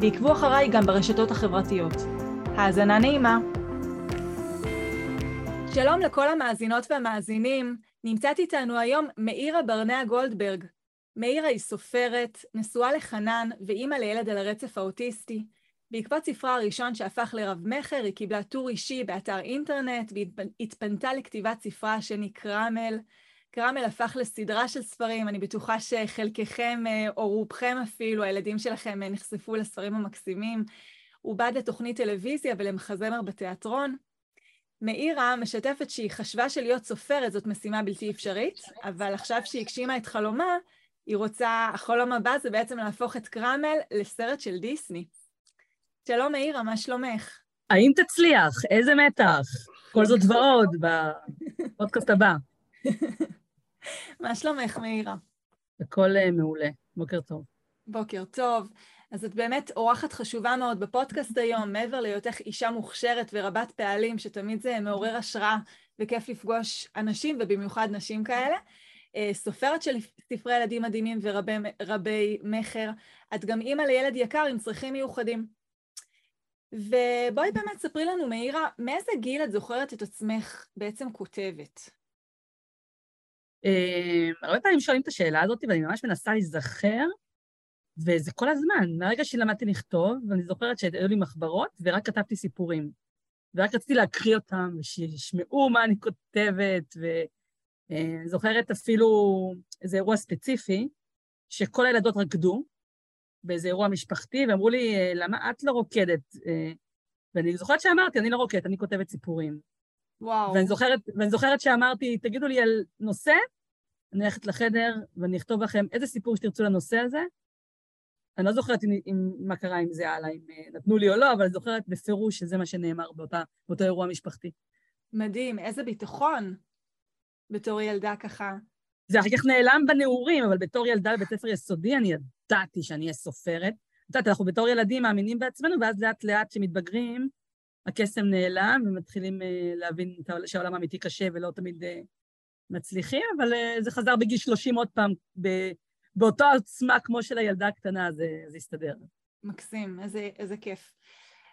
ועקבו אחריי גם ברשתות החברתיות. האזנה נעימה. שלום לכל המאזינות והמאזינים, נמצאת איתנו היום מאירה ברנע גולדברג. מאירה היא סופרת, נשואה לחנן ואימא לילד על הרצף האוטיסטי. בעקבות ספרה הראשון שהפך לרב-מכר, היא קיבלה טור אישי באתר אינטרנט והתפנתה לכתיבת ספרה השני קרמל. קרמל הפך לסדרה של ספרים, אני בטוחה שחלקכם, אה, או רובכם אפילו, הילדים שלכם אה, נחשפו לספרים המקסימים. בא לתוכנית טלוויזיה ולמחזמר בתיאטרון. מאירה משתפת שהיא חשבה שלהיות סופרת זאת משימה בלתי אפשרית, אבל עכשיו שהיא הגשימה את חלומה, היא רוצה, החלום הבא זה בעצם להפוך את קרמל לסרט של דיסני. שלום מאירה, מה שלומך? האם תצליח? איזה מתח? כל זאת ועוד בפודקאסט הבא. מה שלומך, מאירה? הכל אה, מעולה. בוקר טוב. בוקר טוב. אז את באמת אורחת חשובה מאוד בפודקאסט היום, מעבר להיותך אישה מוכשרת ורבת פעלים, שתמיד זה מעורר השראה וכיף לפגוש אנשים, ובמיוחד נשים כאלה. אה, סופרת של ספרי ילדים מדהימים ורבי מכר. את גם אימא לילד יקר עם צרכים מיוחדים. ובואי באמת ספרי לנו, מאירה, מאיזה גיל את זוכרת את עצמך בעצם כותבת? אה, הרבה פעמים שואלים את השאלה הזאת, ואני ממש מנסה להיזכר, וזה כל הזמן. מהרגע שלמדתי לכתוב, ואני זוכרת שהיו לי מחברות, ורק כתבתי סיפורים. ורק רציתי להקריא אותם, ושישמעו מה אני כותבת, ואני אה, זוכרת אפילו איזה אירוע ספציפי, שכל הילדות רקדו באיזה אירוע משפחתי, ואמרו לי, אה, למה את לא רוקדת? ואני זוכרת שאמרתי, אני לא רוקדת, אני כותבת סיפורים. וואו. ואני זוכרת, ואני זוכרת שאמרתי, תגידו לי על נושא, אני הולכת לחדר ואני אכתוב לכם איזה סיפור שתרצו לנושא הזה. אני לא זוכרת אם, אם, מה קרה עם זה הלאה, אם uh, נתנו לי או לא, אבל אני זוכרת בפירוש שזה מה שנאמר באותה, באותו אירוע משפחתי. מדהים, איזה ביטחון בתור ילדה ככה. זה אחר כך נעלם בנעורים, אבל בתור ילדה בבית ספר יסודי אני ידעתי שאני אהיה סופרת. את יודעת, אנחנו בתור ילדים מאמינים בעצמנו, ואז לאט לאט כשמתבגרים, הקסם נעלם ומתחילים uh, להבין שהעולם האמיתי קשה ולא תמיד uh, מצליחים, אבל uh, זה חזר בגיל 30 עוד פעם, באותה עוצמה כמו של הילדה הקטנה, זה, זה הסתדר. מקסים, איזה, איזה כיף.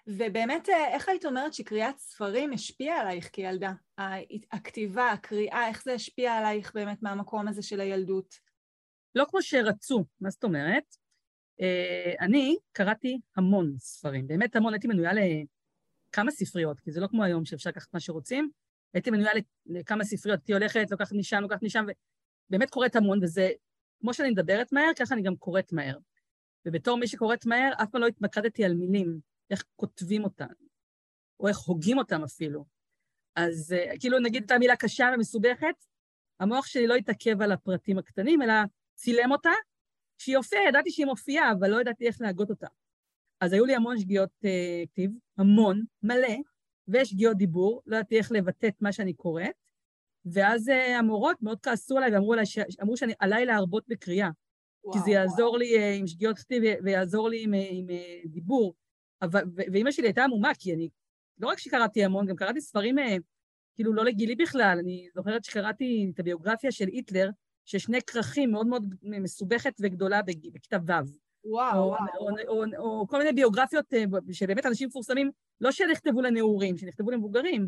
ובאמת, איך היית אומרת שקריאת ספרים השפיעה עלייך כילדה? הכתיבה, הקריאה, איך זה השפיע עלייך באמת מהמקום הזה של הילדות? לא כמו שרצו, מה זאת אומרת? אני קראתי המון ספרים, באמת המון, הייתי מנויה כמה ספריות, כי זה לא כמו היום שאפשר לקחת מה שרוצים. הייתי מנויה לכמה ספריות, הייתי הולכת, לוקחת משם, לוקחת משם, ובאמת קוראת המון, וזה, כמו שאני מדברת מהר, ככה אני גם קוראת מהר. ובתור מי שקוראת מהר, אף פעם לא התמקדתי על מילים, איך כותבים אותן, או איך הוגים אותן אפילו. אז uh, כאילו נגיד את המילה קשה ומסובכת, המוח שלי לא התעכב על הפרטים הקטנים, אלא צילם אותה, שהיא הופיעה, ידעתי שהיא מופיעה, אבל לא ידעתי איך להגות אותה. אז היו לי המון שגיאות כתיב, המון, מלא, ושגיאות דיבור, לא ידעתי איך לבטא את מה שאני קוראת, ואז uh, המורות מאוד כעסו עליי ואמרו עליי, אמרו שעליי להרבות בקריאה, וואו, כי זה יעזור וואו. לי uh, עם שגיאות כתיב ויעזור לי עם, עם uh, דיבור. אבל, ואימא שלי הייתה עמומה, כי אני, לא רק שקראתי המון, גם קראתי ספרים כאילו לא לגילי בכלל, אני זוכרת שקראתי את הביוגרפיה של היטלר, ששני כרכים מאוד מאוד מסובכת וגדולה בכיתה ו'. וואו, או, וואו. או, או, או, או כל מיני ביוגרפיות אה, שבאמת אנשים מפורסמים, לא שנכתבו לנעורים, שנכתבו למבוגרים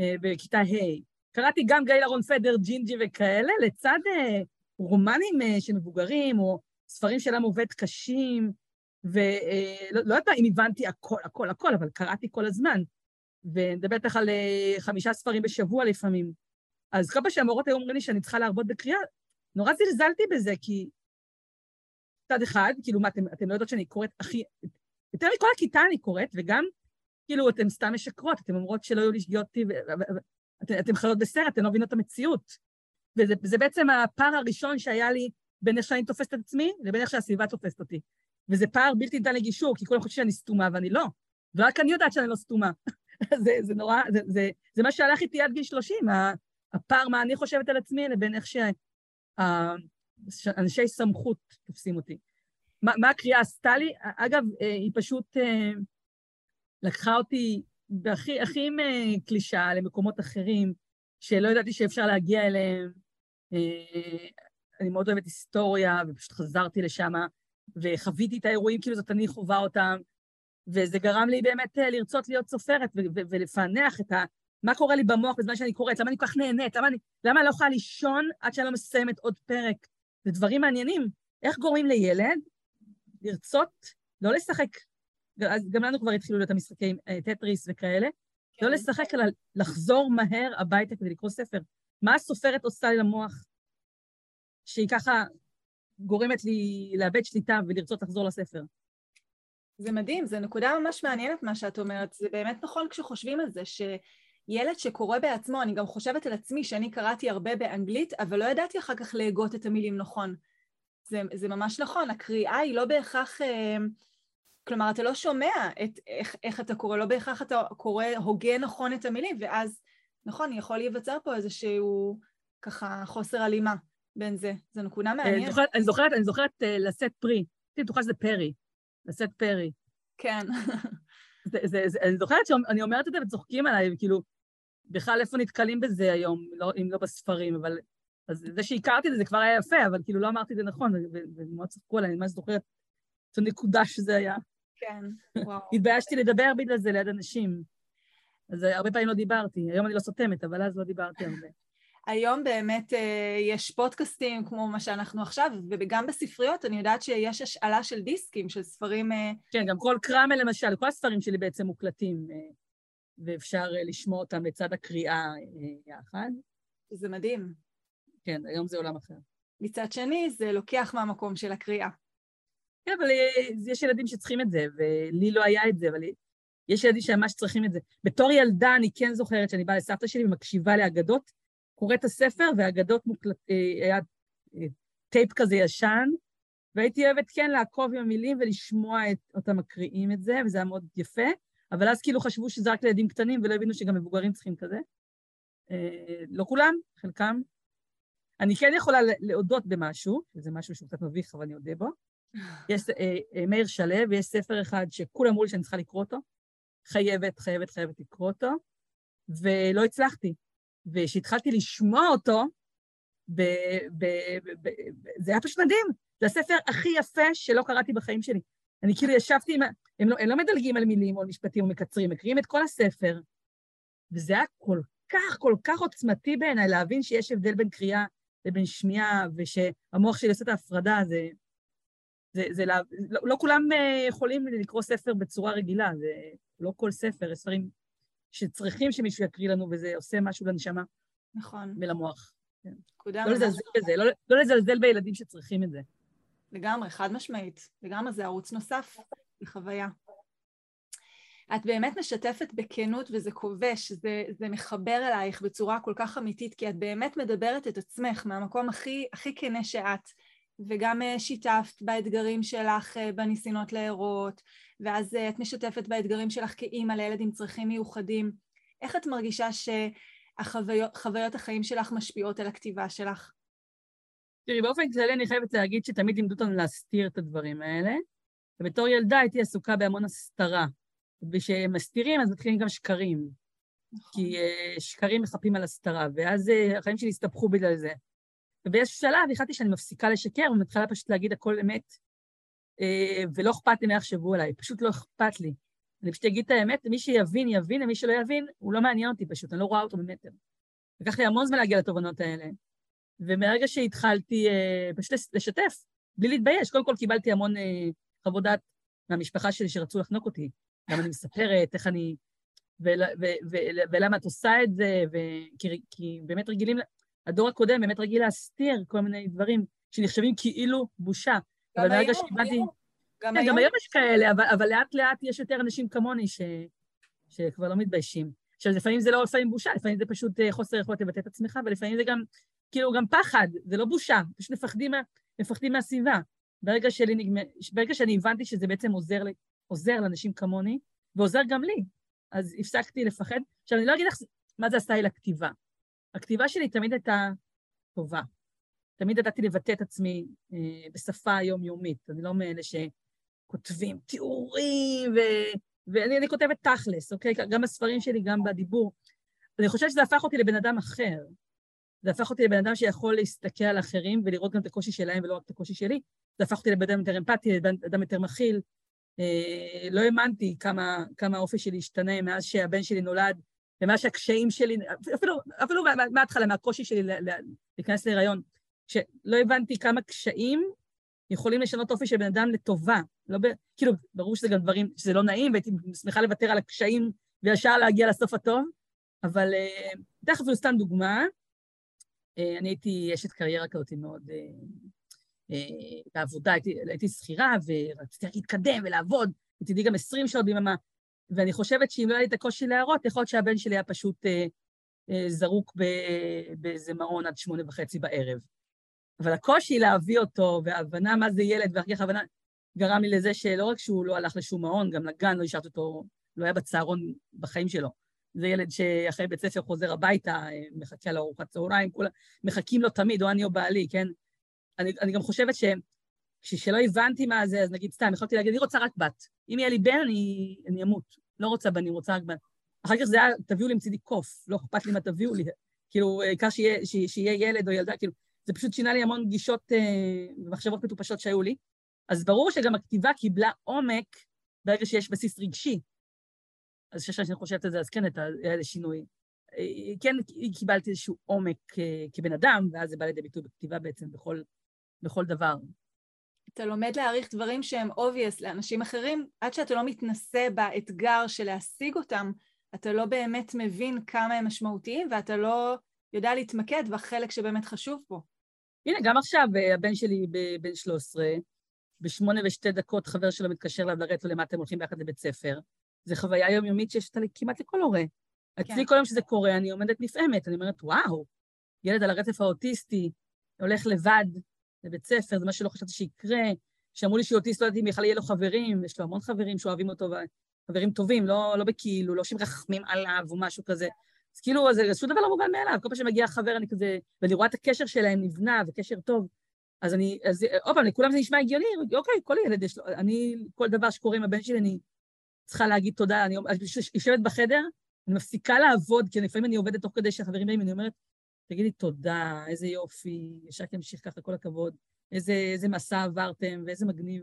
אה, בכיתה ה'. קראתי גם גיא אהרון פדר, ג'ינג'י וכאלה, לצד אה, רומנים של מבוגרים, או ספרים של עם עובד קשים, ולא לא יודעת אם הבנתי הכל, הכל, הכל, אבל קראתי כל הזמן. ונדבר איתך על חמישה ספרים בשבוע לפעמים. אז כל פעם שהמורות היו אומרים לי שאני צריכה להרבות בקריאה, נורא זלזלתי בזה, כי מצד אחד, כאילו, מה, אתם, אתם לא יודעות שאני קוראת הכי... יותר מכל הכיתה אני קוראת, וגם, כאילו, אתן סתם משקרות, אתן אומרות שלא היו לי שגיאות טיב, אתן חיות בסרט, אתן לא מבינות את המציאות. וזה בעצם הפער הראשון שהיה לי בין איך שאני תופסת את עצמי לבין איך שהסביבה תופסת אותי. וזה פער בלתי ניתן לגישור, כי כולם חושבים שאני סתומה ואני לא. ורק אני יודעת שאני לא סתומה. זה, זה נורא, זה, זה, זה מה שהלך איתי עד גיל 30, הפער מה אני חושבת על עצמי לבין איך שאנשי סמכות תופסים אותי. מה, מה הקריאה עשתה לי? אגב, אה, היא פשוט אה, לקחה אותי בהכי הכי עם אה, קלישאה למקומות אחרים, שלא ידעתי שאפשר להגיע אליהם. אני מאוד אוהבת היסטוריה, ופשוט חזרתי לשם, וחוויתי את האירועים כאילו זאת אני חווה אותם, וזה גרם לי באמת לרצות להיות סופרת ולפענח את ה... מה קורה לי במוח בזמן שאני קוראת, למה אני כל כך נהנית, למה אני, למה אני לא יכולה לישון עד שאני לא מסיימת עוד פרק. זה דברים מעניינים. איך גורמים לילד לרצות לא לשחק, אז גם לנו כבר התחילו להיות המשחקי אה, טטריס וכאלה, כן. לא לשחק, אלא לחזור מהר הביתה כדי לקרוא ספר. מה הסופרת עושה לי למוח שהיא ככה גורמת לי לאבד שליטה ולרצות לחזור לספר? זה מדהים, זו נקודה ממש מעניינת מה שאת אומרת. זה באמת נכון כשחושבים על זה, שילד שקורא בעצמו, אני גם חושבת על עצמי שאני קראתי הרבה באנגלית, אבל לא ידעתי אחר כך להגות את המילים נכון. זה, זה ממש נכון, הקריאה היא לא בהכרח, אה, כלומר, אתה לא שומע את איך, איך אתה קורא, לא בהכרח אתה קורא הוגה נכון את המילים, ואז, נכון, יכול להיווצר פה איזשהו ככה חוסר הלימה בין זה. זו נקודה מעניינת. אני זוכרת, אני זוכרת, אני זוכרת uh, לשאת פרי. הייתי בטוחה שזה פרי, לשאת פרי. כן. זה, זה, זה, אני זוכרת שאני אומרת את זה וצוחקים עליי, כאילו, בכלל איפה נתקלים בזה היום, לא, אם לא בספרים, אבל אז זה שהכרתי את זה, זה כבר היה יפה, אבל כאילו לא אמרתי את זה נכון, ומאוד צחקו עליי, אני ממש זוכרת את הנקודה שזה היה. כן, וואו. התביישתי לדבר בגלל זה ליד אנשים. אז הרבה פעמים לא דיברתי, היום אני לא סותמת, אבל אז לא דיברתי הרבה. היום באמת אה, יש פודקאסטים כמו מה שאנחנו עכשיו, וגם בספריות אני יודעת שיש השאלה של דיסקים, של ספרים... אה... כן, גם כל קראמל למשל, כל הספרים שלי בעצם מוקלטים, אה, ואפשר אה, לשמוע אותם לצד הקריאה אה, יחד. זה מדהים. כן, היום זה עולם אחר. מצד שני, זה לוקח מהמקום של הקריאה. כן, אבל אה, יש ילדים שצריכים את זה, ולי לא היה את זה, אבל יש ילדים שממש צריכים את זה. בתור ילדה אני כן זוכרת שאני באה לסבתא שלי ומקשיבה לאגדות, קוראת את הספר, והאגדות מוקלט... היה טייפ כזה ישן, והייתי אוהבת כן לעקוב עם המילים ולשמוע את אותם מקריאים את זה, וזה היה מאוד יפה, אבל אז כאילו חשבו שזה רק לילדים קטנים ולא הבינו שגם מבוגרים צריכים כזה. לא כולם, חלקם. אני כן יכולה להודות במשהו, שזה משהו שהוא קצת מביך, אבל אני אודה בו. יש אה, אה, מאיר שלו, ויש ספר אחד שכולם אמרו לי שאני צריכה לקרוא אותו. חייבת, חייבת, חייבת לקרוא אותו, ולא הצלחתי. וכשהתחלתי לשמוע אותו, ב, ב, ב, זה היה פשוט מדהים. זה הספר הכי יפה שלא קראתי בחיים שלי. אני כאילו ישבתי עם... הם לא, הם לא מדלגים על מילים או משפטים או מקצרים, מקריאים את כל הספר, וזה היה כל כך, כל כך עוצמתי בעיניי להבין שיש הבדל בין קריאה לבין שמיעה, ושהמוח שלי עושה את ההפרדה, זה... זה, זה לא, לא, לא כולם אה, יכולים לקרוא ספר בצורה רגילה, זה לא כל ספר, יש ספרים שצריכים שמישהו יקריא לנו, וזה עושה משהו לנשמה. נכון. ולמוח. כן. לא לזלזל בזה, לא, לא לזלזל בילדים שצריכים את זה. לגמרי, חד משמעית. לגמרי, זה ערוץ נוסף לחוויה. את באמת משתפת בכנות וזה כובש, זה, זה מחבר אלייך בצורה כל כך אמיתית, כי את באמת מדברת את עצמך מהמקום הכי, הכי כנה שאת, וגם אה, שיתפת באתגרים שלך אה, בניסיונות להרות, ואז אה, את משתפת באתגרים שלך כאימא לילד עם צרכים מיוחדים. איך את מרגישה שחוויות החיים שלך משפיעות על הכתיבה שלך? תראי, באופן כללי אני חייבת להגיד שתמיד לימדו אותנו להסתיר את הדברים האלה, ובתור ילדה הייתי עסוקה בהמון הסתרה. וכשהם מסתירים אז מתחילים גם שקרים. נכון. כי uh, שקרים מחפים על הסתרה, ואז uh, החיים שלי הסתבכו בגלל זה. ובאיזשהו שלב החלטתי שאני מפסיקה לשקר ומתחילה פשוט להגיד הכל אמת, uh, ולא אכפת לי מה יחשבו עליי, פשוט לא אכפת לי. אני פשוט אגיד את האמת, מי שיבין, יבין, ומי שלא יבין, הוא לא מעניין אותי פשוט, אני לא רואה אותו במטר. לקח לי המון זמן להגיע לתובנות האלה. ומרגע שהתחלתי פשוט לשתף, בלי להתבייש, קודם כל קיבלתי המון חוות דעת מהמשפחה שלי שרצו לחנוק אותי. למה אני מספרת, איך אני... ולמה את עושה את זה, כי באמת רגילים, הדור הקודם באמת רגיל להסתיר כל מיני דברים שנחשבים כאילו בושה. אבל ברגע שקיבלתי... גם, כן, גם היום יש כאלה, אבל, אבל לאט לאט יש יותר אנשים כמוני ש, שכבר לא מתביישים. עכשיו, לפעמים זה לא לפעמים בושה, לפעמים זה פשוט אה, חוסר יכולת לבטא את עצמך, ולפעמים זה גם, כאילו, גם פחד, זה לא בושה, פשוט מפחדים, מפחדים מהסביבה. ברגע, שלי נגמר, ברגע שאני הבנתי שזה בעצם עוזר, עוזר לאנשים כמוני, ועוזר גם לי, אז הפסקתי לפחד. עכשיו, אני לא אגיד לך מה זה עשתה לי לכתיבה. הכתיבה שלי תמיד הייתה טובה. תמיד ידעתי לבטא את עצמי אה, בשפה יומיומית. אני לא מאלה שכותבים תיאורים, ו... ואני כותבת תכלס, אוקיי? גם בספרים שלי, גם בדיבור. אני חושבת שזה הפך אותי לבן אדם אחר. זה הפך אותי לבן אדם שיכול להסתכל על אחרים ולראות גם את הקושי שלהם ולא רק את הקושי שלי. אותי לבן אדם יותר אמפתי, לבן אדם יותר מכיל. אה, לא האמנתי כמה, כמה האופי שלי השתנה מאז שהבן שלי נולד, ומאז שהקשיים שלי, אפילו, אפילו מההתחלה, מהקושי שלי להיכנס להיריון, שלא הבנתי כמה קשיים יכולים לשנות אופי של בן אדם לטובה. לא ב... כאילו, ברור שזה גם דברים, שזה לא נעים, והייתי שמחה לוותר על הקשיים וישר להגיע לסוף הטוב, אבל אתן לך אפילו סתם דוגמה. אה, אני הייתי אשת קריירה כזאת מאוד... אה, בעבודה, הייתי שכירה ורציתי להתקדם ולעבוד, ותדעי גם 20 שעות ביממה, ואני חושבת שאם לא היה לי את הקושי להראות, יכול להיות שהבן שלי היה פשוט אה, אה, זרוק באיזה מעון עד שמונה וחצי בערב. אבל הקושי להביא אותו, וההבנה מה זה ילד, ואחר כך ההבנה, גרם לי לזה שלא רק שהוא לא הלך לשום מעון, גם לגן לא השארתי אותו, לא היה בצהרון בחיים שלו. זה ילד שאחרי בית ספר חוזר הביתה, אה, מחכה לארוחת צהריים, כולם מחכים לו תמיד, או אני או בעלי, כן? אני, אני גם חושבת ש... כשלא הבנתי מה זה, אז נגיד סתם, יכולתי להגיד, אני רוצה רק בת. אם יהיה לי בן, אני, אני אמות. לא רוצה בנים, רוצה רק בת. אחר כך זה היה, תביאו לי מצידי קוף, לא אכפת לי מה תביאו לי. כאילו, העיקר שיהיה, שיהיה ילד או ילדה, כאילו, זה פשוט שינה לי המון גישות אה, ומחשבות מטופשות שהיו לי. אז ברור שגם הכתיבה קיבלה עומק ברגע שיש בסיס רגשי. אז כשאני חושבת על זה, אז כן, היה איזה שינוי. אה, כן קיבלתי איזשהו עומק אה, כבן אדם, ואז זה בא לידי ביטוי בכתיבה בעצם בכל, בכל דבר. אתה לומד להעריך דברים שהם obvious לאנשים אחרים, עד שאתה לא מתנסה באתגר של להשיג אותם, אתה לא באמת מבין כמה הם משמעותיים, ואתה לא יודע להתמקד בחלק שבאמת חשוב פה. הנה, גם עכשיו אה, הבן שלי בן 13, בשמונה ושתי דקות חבר שלו מתקשר אליו לרדת לו למה אתם הולכים ביחד לבית ספר. זו חוויה יומיומית שיש אותה כמעט לכל הורה. כן. אצלי כל יום שזה קורה, אני עומדת נפעמת, אני אומרת, וואו, ילד על הרצף האוטיסטי, הולך לבד לבית ספר, זה מה שלא חשבתי שיקרה. שאמרו לי שהוא אוטיסט, לא ידעתי אם בכלל יהיה לו חברים, יש לו המון חברים שאוהבים אותו, חברים טובים, לא, לא בכאילו, לא שמרחמים עליו או משהו כזה. אז כאילו, זה שום דבר לא מובן מאליו. כל פעם שמגיע חבר, אני כזה, ואני רואה את הקשר שלהם נבנה, וקשר טוב. אז אני, אז עוד פעם, לכולם זה נשמע הגיוני, אוקיי, כל ילד יש לו, אני, כל דבר שקורה עם הבן שלי, אני צריכה להגיד תודה. אני יושבת בחדר, אני מפסיקה לעבוד, כי לפעמים אני עובדת תוך כדי שהחברים באים, אני אומרת, תגידי תודה, איזה יופי, ישר תמשיך ככה, כל הכבוד, איזה, איזה מסע עברתם ואיזה מגניב.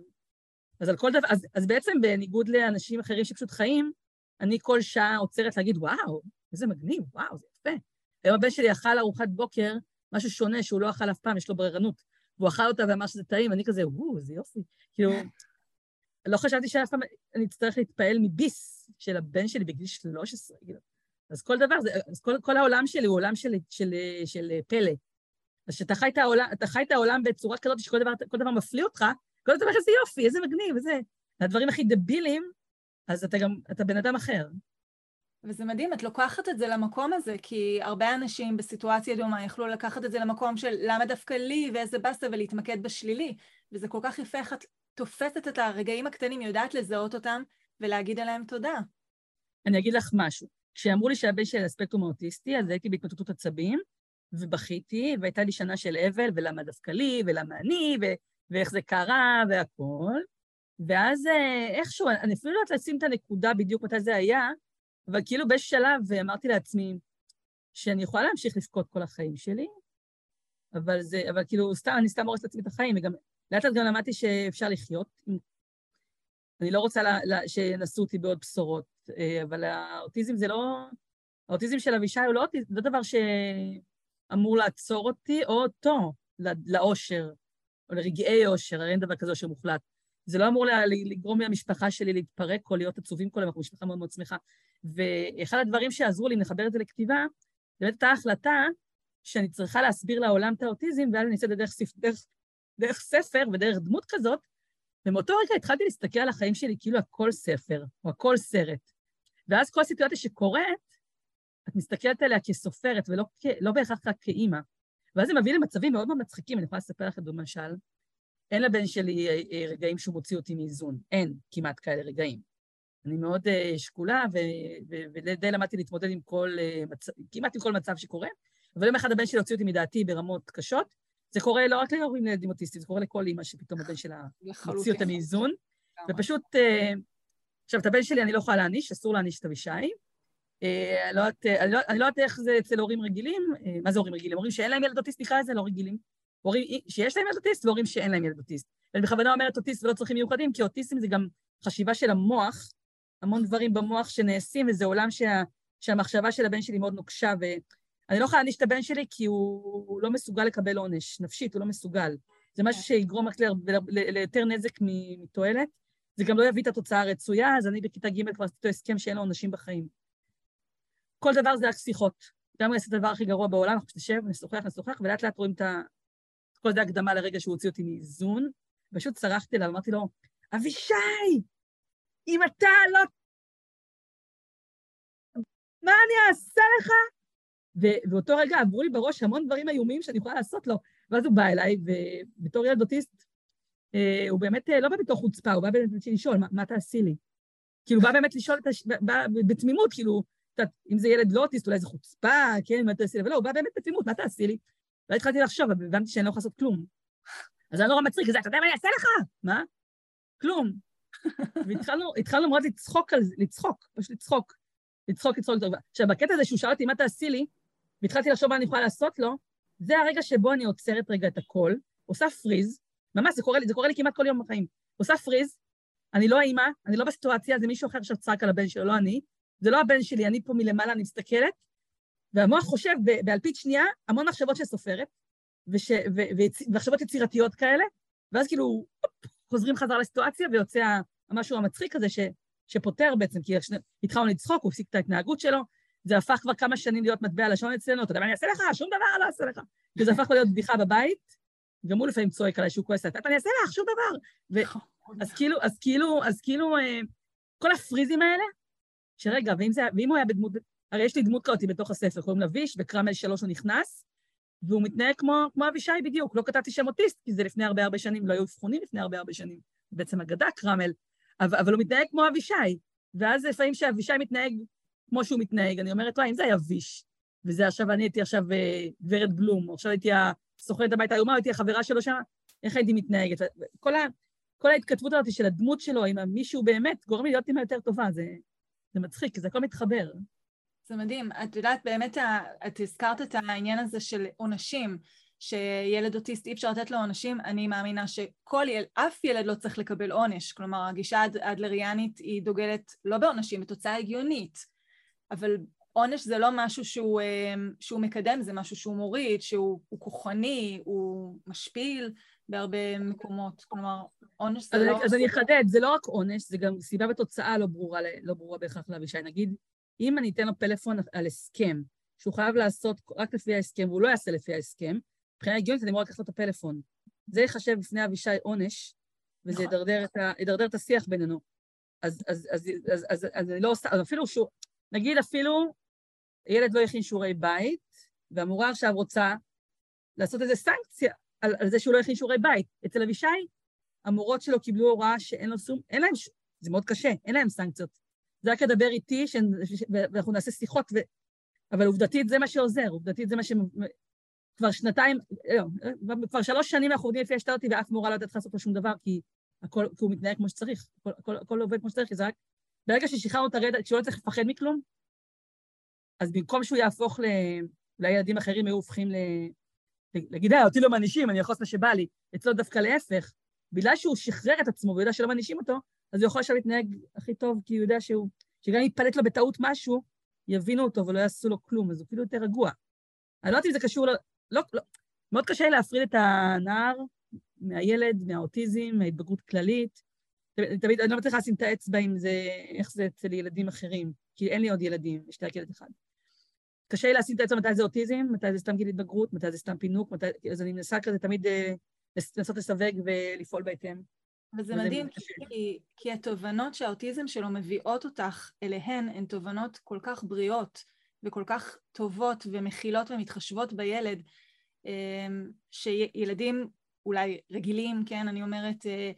אז על כל דבר, אז, אז בעצם בניגוד לאנשים אחרים שפשוט חיים, אני כל שעה עוצרת להגיד, וואו, איזה מגניב, וואו, זה יפה. היום הבן שלי אכל ארוחת בוקר, משהו שונה שהוא לא אכל אף פעם, יש לו בררנות. והוא אכל אותה ואמר שזה טעים, אני כזה, וואו, איזה יופי. כאילו, לא חשבתי שאף פעם אני אצטרך להתפעל מביס של הבן שלי בגיל 13, כאילו. אז כל דבר, אז כל, כל העולם שלי הוא עולם של, של, של, של פלא. אז כשאתה חי את העולם, אתה חי את העולם בצורה כזאת שכל דבר, דבר מפליא אותך, כל דבר איזה יופי, איזה מגניב, איזה... הדברים הכי דבילים, אז אתה גם, אתה בן אדם אחר. וזה מדהים, את לוקחת את זה למקום הזה, כי הרבה אנשים בסיטואציה דומה יכלו לקחת את זה למקום של למה דווקא לי ואיזה באסה ולהתמקד בשלילי. וזה כל כך יפה איך את תופסת את הרגעים הקטנים, יודעת לזהות אותם ולהגיד עליהם תודה. אני אגיד לך משהו. כשאמרו לי שהבן שלי על הספקטרום האוטיסטי, אז הייתי בהתמוטטות עצבים, ובכיתי, והייתה לי שנה של אבל, ולמה דווקא לי, ולמה אני, ו- ואיך זה קרה, והכול. ואז אה, איכשהו, אני אפילו לא יודעת לשים את הנקודה בדיוק מתי זה היה, אבל כאילו באיזשהו שלב אמרתי לעצמי שאני יכולה להמשיך לבכות כל החיים שלי, אבל זה, אבל כאילו, סתם, אני סתם הורסת לעצמי את החיים, וגם לאט לאט גם למדתי שאפשר לחיות. אני לא רוצה לה, לה, שינסו אותי בעוד בשורות, אה, אבל האוטיזם זה לא... האוטיזם של אבישי הוא לא, לא דבר שאמור לעצור אותי, או אותו לאושר, או לרגעי אושר, הרי אין דבר כזה אושר מוחלט. זה לא אמור לגרום למשפחה שלי להתפרק או להיות עצובים כל היום, אנחנו משפחה מאוד מאוד שמחה. ואחד הדברים שעזרו לי לחבר את זה לכתיבה, זו באמת הייתה החלטה שאני צריכה להסביר לעולם את האוטיזם, ואז אני אעשה את זה דרך, דרך, דרך ספר ודרך דמות כזאת, ומאותו רגע התחלתי להסתכל על החיים שלי כאילו הכל ספר, או הכל סרט. ואז כל סיטואציה שקורית, את מסתכלת עליה כסופרת, ולא לא בהכרח רק כאימא. ואז זה מביא למצבים מאוד מאוד מצחיקים, אני יכולה לספר לכם למשל, אין לבן שלי אה, אה, רגעים שהוא מוציא אותי מאיזון, אין כמעט כאלה רגעים. אני מאוד uh, שקולה, ודי למדתי להתמודד עם כל, uh, מצ... כמעט עם כל מצב שקורה, אבל יום אחד הבן שלי הוציא אותי מדעתי ברמות קשות. זה קורה לא רק להורים לילדים אוטיסטים, זה קורה לכל אימא שפתאום הבן שלה מוציא אותה מאיזון. ופשוט, עכשיו, את הבן שלי אני לא יכולה להעניש, אסור להעניש את אבישי. אני לא יודעת איך זה אצל הורים רגילים, מה זה הורים רגילים? הורים שאין להם ילד אוטיסט, נקרא לזה לא רגילים. הורים שיש להם ילד אוטיסט והורים שאין להם ילד אוטיסט. ואני בכוונה אומרת אוטיסט ולא צרכים מיוחדים, כי אוטיסטים זה גם חשיבה של המוח, המון דברים במוח שנעשים, וזה עולם שה, שהמחשבה של הבן שלי מאוד נוקשה, ואני לא יכולה להעניש את הבן שלי כי הוא, הוא לא מסוגל לקבל עונש, נפשית הוא לא מסוגל. זה משהו שיגרום רק ליותר נזק מתועלת, זה גם לא יביא את התוצאה הרצויה, אז אני בכיתה ג' כבר עשיתי הסכם שאין לו עונשים בחיים. כל דבר זה רק שיחות. גם אם אעשה את הדבר הכי גרוע בעולם, אנחנו נשב, נשוחח, נשוחח, ולאט לאט רואים את ה... כל זה הקדמה לרגע שהוא הוציא אותי מאיזון. פשוט צרחתי אליו, אמרתי לו, אבישי, אם אתה לא... מה אני אעשה לך? ובאותו רגע עברו לי בראש המון דברים איומים שאני יכולה לעשות לו. ואז הוא בא אליי, ובתור ילד אוטיסט, הוא באמת אה, לא בא בתוך חוצפה, הוא בא באמת לשאול, מה, מה תעשי לי? כאילו, בא באמת לשאול את הש... בא בתמימות, כאילו, אם זה ילד לא אוטיסט, אולי זה חוצפה, כן, מה תעשי לי? אבל לא, הוא בא באמת בתמימות, מה תעשי לי? ואז התחלתי לחשוב, והבנתי שאני לא יכולה לעשות כלום. אז אני נורא מצחיק, אז אתה יודע מה אני אעשה לך? מה? כלום. והתחלנו מאוד לצחוק על זה, לצחוק, פשוט לצחוק. לצחוק, לצחוק, לצחוק. עכשיו, בקטע הזה שהוא שאל אותי, מה תעשי לי? והתחלתי לחשוב מה אני יכולה לעשות לו, זה הרגע שבו אני עוצרת רגע את הכל, עושה פריז, ממש, זה קורה לי, זה קורה לי כמעט כל יום בחיים. עושה פריז, אני לא האימא, אני לא בסיטואציה, זה מישהו אחר שצעק על הבן שלו, לא אני. זה לא הבן שלי, אני פה מלמעלה, אני מסתכלת, והמוח חושב באלפית שנייה המון מחשבות של סופרת, וש, ו, ומחשבות יצירתיות כאלה, ואז כאילו חוזרים חזרה לסיטואציה ויוצא המשהו המצחיק הזה ש, שפותר בעצם, כי התחלנו לצחוק, הוא הפסיק את ההתנהגות שלו, זה הפך כבר כמה שנים להיות מטבע לשון אצלנו, אתה יודע מה אני אעשה לך? שום דבר לא אעשה לך. וזה הפך להיות בדיחה בבית, גם הוא לפעמים צועק עליי שהוא כועס, אני אעשה לך? שום דבר. ו... אז כאילו, אז כאילו, אז כאילו, אה, כל הפריזים האלה, שרגע, ואם, זה, ואם הוא היה בדמות, הרי יש לי דמות כזאת בתוך הספר, קוראים לה ויש, וקרמל שלוש הוא נכנס, והוא מתנהג כמו, כמו אבישי בדיוק. לא כתבתי שם אוטיסט, כי זה לפני הרבה הרבה שנים, לא היו אבחונים לפני הרבה הרבה שנים. בעצם אגדה קרמל, אבל, אבל הוא מתנהג כמו אבישי. ואז לפעמים שאבישי מתנהג כמו שהוא מתנהג, אני אומרת, וואי, אם זה היה ויש, וזה עכשיו, אני הייתי עכשיו אה, גברת בלום, עכשיו הייתי הסוכנת הבית האיומה, הייתי החברה שלו שם, איך הייתי מתנהגת? כל, ה, כל ההתכתבות הזאת של הדמות שלו עם מישהו באמת, גורם לי להיות אימא יותר טובה, זה, זה מצחיק, זה הכל מתחבר. זה מדהים. את יודעת, באמת, את הזכרת את העניין הזה של עונשים, שילד אוטיסט אי אפשר לתת לו עונשים, אני מאמינה שכל ילד, אף ילד לא צריך לקבל עונש. כלומר, הגישה האדלריאנית היא דוגלת לא בעונשים, בתוצאה הגיונית. אבל עונש זה לא משהו שהוא, אה, שהוא מקדם, זה משהו שהוא מוריד, שהוא כוחני, הוא משפיל בהרבה מקומות. כלומר, עונש זה אז לא... אז אני אחדד, זה לא רק עונש, זה גם סיבה ותוצאה לא ברורה, לא ברורה בהכרח לאבישי. נגיד, אם אני אתן לו פלאפון על הסכם, שהוא חייב לעשות רק לפי ההסכם, והוא לא יעשה לפי ההסכם, מבחינה הגיונית אני אמור לקחת לו את הפלאפון. זה ייחשב בפני אבישי עונש, וזה נכון. ידרדר ידרדר את השיח בינינו. אז, אז, אז, אז, אז, אז אני לא עושה, אז אפילו שהוא, נגיד אפילו ילד לא הכין שיעורי בית, והמורה עכשיו רוצה לעשות איזה סנקציה על, על זה שהוא לא הכין שיעורי בית. אצל אבישי, המורות שלו קיבלו הוראה שאין לו שום, אין להם, זה מאוד קשה, אין להם סנקציות. זה רק לדבר איתי, ש... ואנחנו נעשה שיחות, ו... אבל עובדתית זה מה שעוזר, עובדתית זה מה ש... כבר שנתיים, לא, כבר שלוש שנים אנחנו עובדים לפי השתלתי ואף מורה לא יודעת לך לעשות לו שום דבר, כי הכל, כי הוא מתנהג כמו שצריך, הכל, הכל, הכל עובד כמו שצריך, כי זה רק... ברגע ששחררנו את הרדע, כשהוא לא צריך לפחד מכלום, אז במקום שהוא יהפוך ל... אולי ילדים אחרים היו הופכים ל... להגיד, אה, אותי לא מענישים, אני יכול לעשות מה שבא לי. אצלו דווקא להפך. בגלל שהוא שחרר את עצמו ויודע שלא מענישים אותו, אז הוא יכול עכשיו להתנהג הכי טוב, כי הוא יודע שהוא... שגם אם יתפלט לו בטעות משהו, יבינו אותו ולא יעשו לו כלום, אז הוא כאילו יותר רגוע. אני לא יודעת אם זה קשור ל... לא, לא. מאוד קשה להפריד את הנער מהילד, מהאוטיזם, מההתבגרות כללית. תמיד, אני לא מצליחה לשים את האצבע עם זה, איך זה אצל ילדים אחרים, כי אין לי עוד ילדים, יש לי רק ילד אחד. קשה לי לשים את האצבע מתי זה אוטיזם, מתי זה סתם גיל התבגרות, מתי זה סתם פינוק, מתי... אז אני מנסה כזה תמיד אה, לנסות לסווג ולפעול בהתאם. וזה מדהים, כי, כי התובנות שהאוטיזם שלו מביאות אותך אליהן הן תובנות כל כך בריאות וכל כך טובות ומכילות ומתחשבות בילד, אמ, שילדים אולי רגילים, כן, אני אומרת, אה,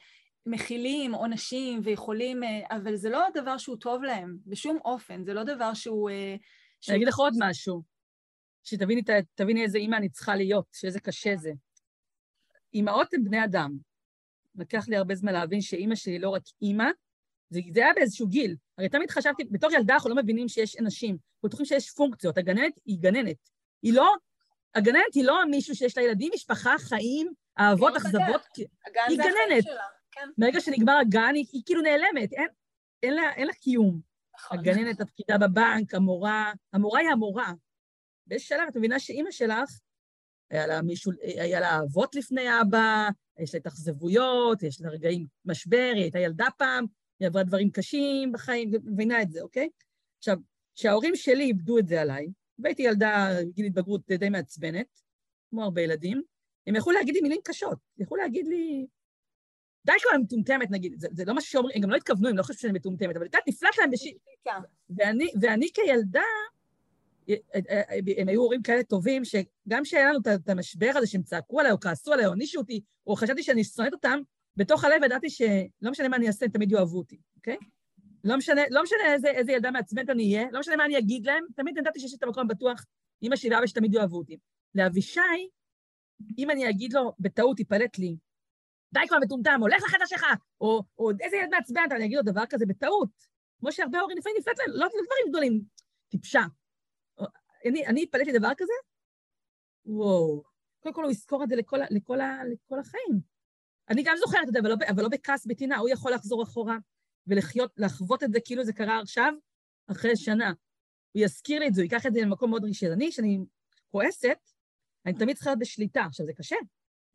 מכילים עונשים ויכולים, אה, אבל זה לא דבר שהוא טוב להם, בשום אופן, זה לא דבר שהוא... אה, אני אגיד לך עוד משהו, שתביני איזה אימא אני צריכה להיות, שאיזה קשה זה. אימהות הן בני אדם. לקח לי הרבה זמן להבין שאימא שלי לא רק אימא, זה, זה היה באיזשהו גיל. הרי תמיד חשבתי, בתור ילדה אנחנו לא מבינים שיש אנשים, אנחנו בטוחים שיש פונקציות. הגננת היא גננת. היא לא, הגננת היא לא מישהו שיש לה ילדים, משפחה, חיים, אהבות, אכזבות. היא גננת. כן. ברגע שנגמר הגן, היא, היא כאילו נעלמת, אין, אין, לה, אין לה קיום. נכון. הגננת, הפקידה בבנק, המורה, המורה היא המורה. באיזה שלב את מבינה שאימא שלך, היה לה מישהו, היה לה אהבות לפני אבא, יש לה התאכזבויות, יש לה רגעים משבר, היא הייתה ילדה פעם, היא עברה דברים קשים בחיים, מבינה את זה, אוקיי? עכשיו, כשההורים שלי איבדו את זה עליי, והייתי ילדה בגיל התבגרות די מעצבנת, כמו הרבה ילדים, הם יכלו להגיד לי מילים קשות, יכלו להגיד לי, די כבר מטומטמת נגיד, זה, זה לא משהו שאומרים, הם גם לא התכוונו, הם לא חושבים שאני מטומטמת, אבל את יודעת, נפלט להם בשיר. ואני, ואני כילדה, הם היו הורים כאלה טובים, שגם כשהיה לנו את המשבר הזה שהם צעקו עליי, או כעסו עליי, או הענישו אותי, או חשבתי שאני שונאת אותם, בתוך הלב ידעתי שלא משנה מה אני אעשה, הם תמיד יאהבו אותי, אוקיי? לא משנה, לא משנה איזה, איזה ילדה מעצבנת אני אהיה, לא משנה מה אני אגיד להם, תמיד ידעתי שיש את המקום בטוח, אמא שלי ואבא שתמיד יאהבו אותי. לאבישי, אם אני אגיד לו, בטעות ייפלט לי, די כבר מטומטם, הולך לחדר שלך, או, או איזה ילד מעצבן, אני אגיד לו דבר כזה בטעות. כמו שהרבה הורים לפעמים נפלט להם, לא, לא דברים גדולים, טיפשה. אני, אני התפלאתי דבר כזה? וואו. קודם כל הוא יזכור את זה לכל, לכל, לכל החיים. אני גם זוכרת את זה, אבל לא, לא בכעס בטינה, הוא יכול לחזור אחורה ולחיות, לחוות את זה כאילו זה קרה עכשיו, אחרי שנה. הוא יזכיר לי את זה, הוא ייקח את זה למקום מאוד רגשי. אני, כשאני כועסת, אני תמיד צריכה להיות בשליטה. עכשיו, זה קשה.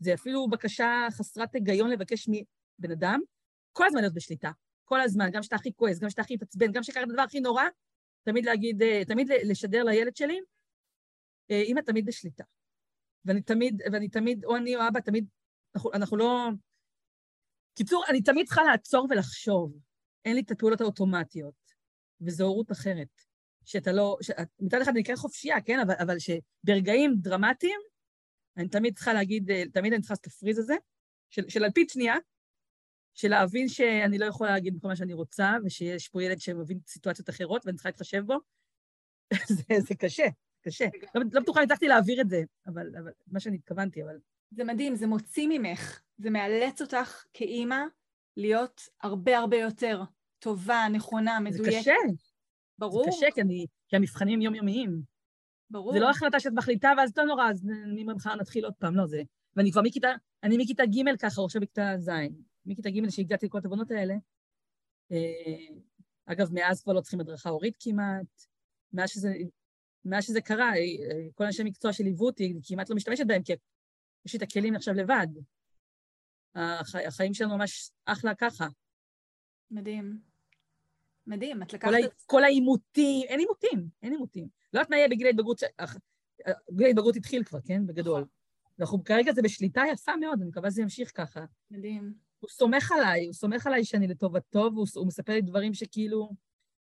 זה אפילו בקשה חסרת היגיון לבקש מבן אדם, כל הזמן להיות בשליטה. כל הזמן, גם כשאתה הכי כועס, גם כשאתה הכי מתעצבן, גם כשקרה את הדבר הכי נורא, תמיד להגיד, אה, תמיד לשדר לילד שלי, אה, אמא תמיד בשליטה. ואני תמיד, ואני תמיד, או אני או אבא, תמיד, אנחנו, אנחנו לא... קיצור, אני תמיד צריכה לעצור ולחשוב. אין לי את הפעולות האוטומטיות, וזו הורות אחרת. שאתה לא, שאת, מצד אחד אני כן חופשייה, כן? אבל, אבל שברגעים דרמטיים, אני תמיד צריכה להגיד, אה, תמיד אני צריכה לעשות את הפריז הזה, של, של על פי שנייה, של להבין שאני לא יכולה להגיד כל מה שאני רוצה, ושיש פה ילד שמבין סיטואציות אחרות ואני צריכה להתחשב בו. זה, זה קשה, קשה. לא, לא בטוחה אם הצלחתי להעביר את זה, אבל, אבל מה שאני התכוונתי, אבל... זה מדהים, זה מוציא ממך, זה מאלץ אותך כאימא להיות הרבה הרבה יותר טובה, נכונה, מדויקת. זה קשה. ברור. זה קשה, כי, אני, כי המבחנים יומיומיים. ברור. זה לא החלטה שאת מחליטה, ואז לא נורא, אז ממחר נתחיל עוד פעם, לא זה. ואני כבר מכיתה, אני מכיתה ג' ככה, עכשיו בכיתה ז'. מכיתה ג' שהגעתי לכל התובנות האלה. אה, אגב, מאז כבר לא צריכים הדרכה הורית כמעט. מאז שזה, מאז שזה קרה, אה, כל אנשי מקצוע שליוו אותי, כמעט לא משתמשת בהם, כי יש לי את הכלים עכשיו לבד. הח, החיים שלנו ממש אחלה ככה. מדהים. מדהים, את לקחת את... כל העימותים, אין עימותים, אין עימותים. לא יודעת מה יהיה בגיל ההתבגרות, גיל ההתבגרות התחיל כבר, כן? בגדול. נכון. ואנחנו כרגע זה בשליטה יפה מאוד, אני מקווה שזה ימשיך ככה. מדהים. הוא סומך עליי, הוא סומך עליי שאני לטובתו, והוא מספר לי דברים שכאילו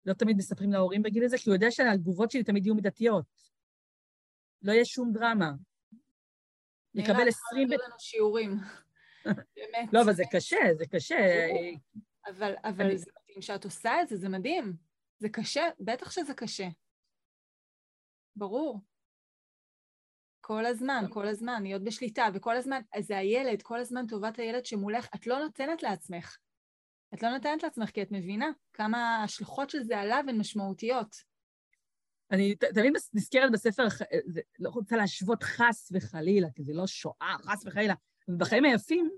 לא תמיד מספרים להורים בגיל הזה, כי הוא יודע שהתגובות שלי תמיד יהיו מידתיות. לא יהיה שום דרמה. יקבל עשרים... נראה לנו שיעורים. באמת. לא, אבל זה קשה, זה קשה. אבל, אבל זה מדהים שאת עושה את זה, זה מדהים. זה קשה, בטח שזה קשה. ברור. כל הזמן, כל הזמן, להיות בשליטה, וכל הזמן, זה הילד, כל הזמן טובת הילד שמולך, את לא נותנת לעצמך. את לא נותנת לעצמך כי את מבינה כמה ההשלכות של זה עליו הן משמעותיות. אני תמיד נזכרת בספר, לא רוצה להשוות חס וחלילה, כי זה לא שואה, חס וחלילה, ובחיים היפים,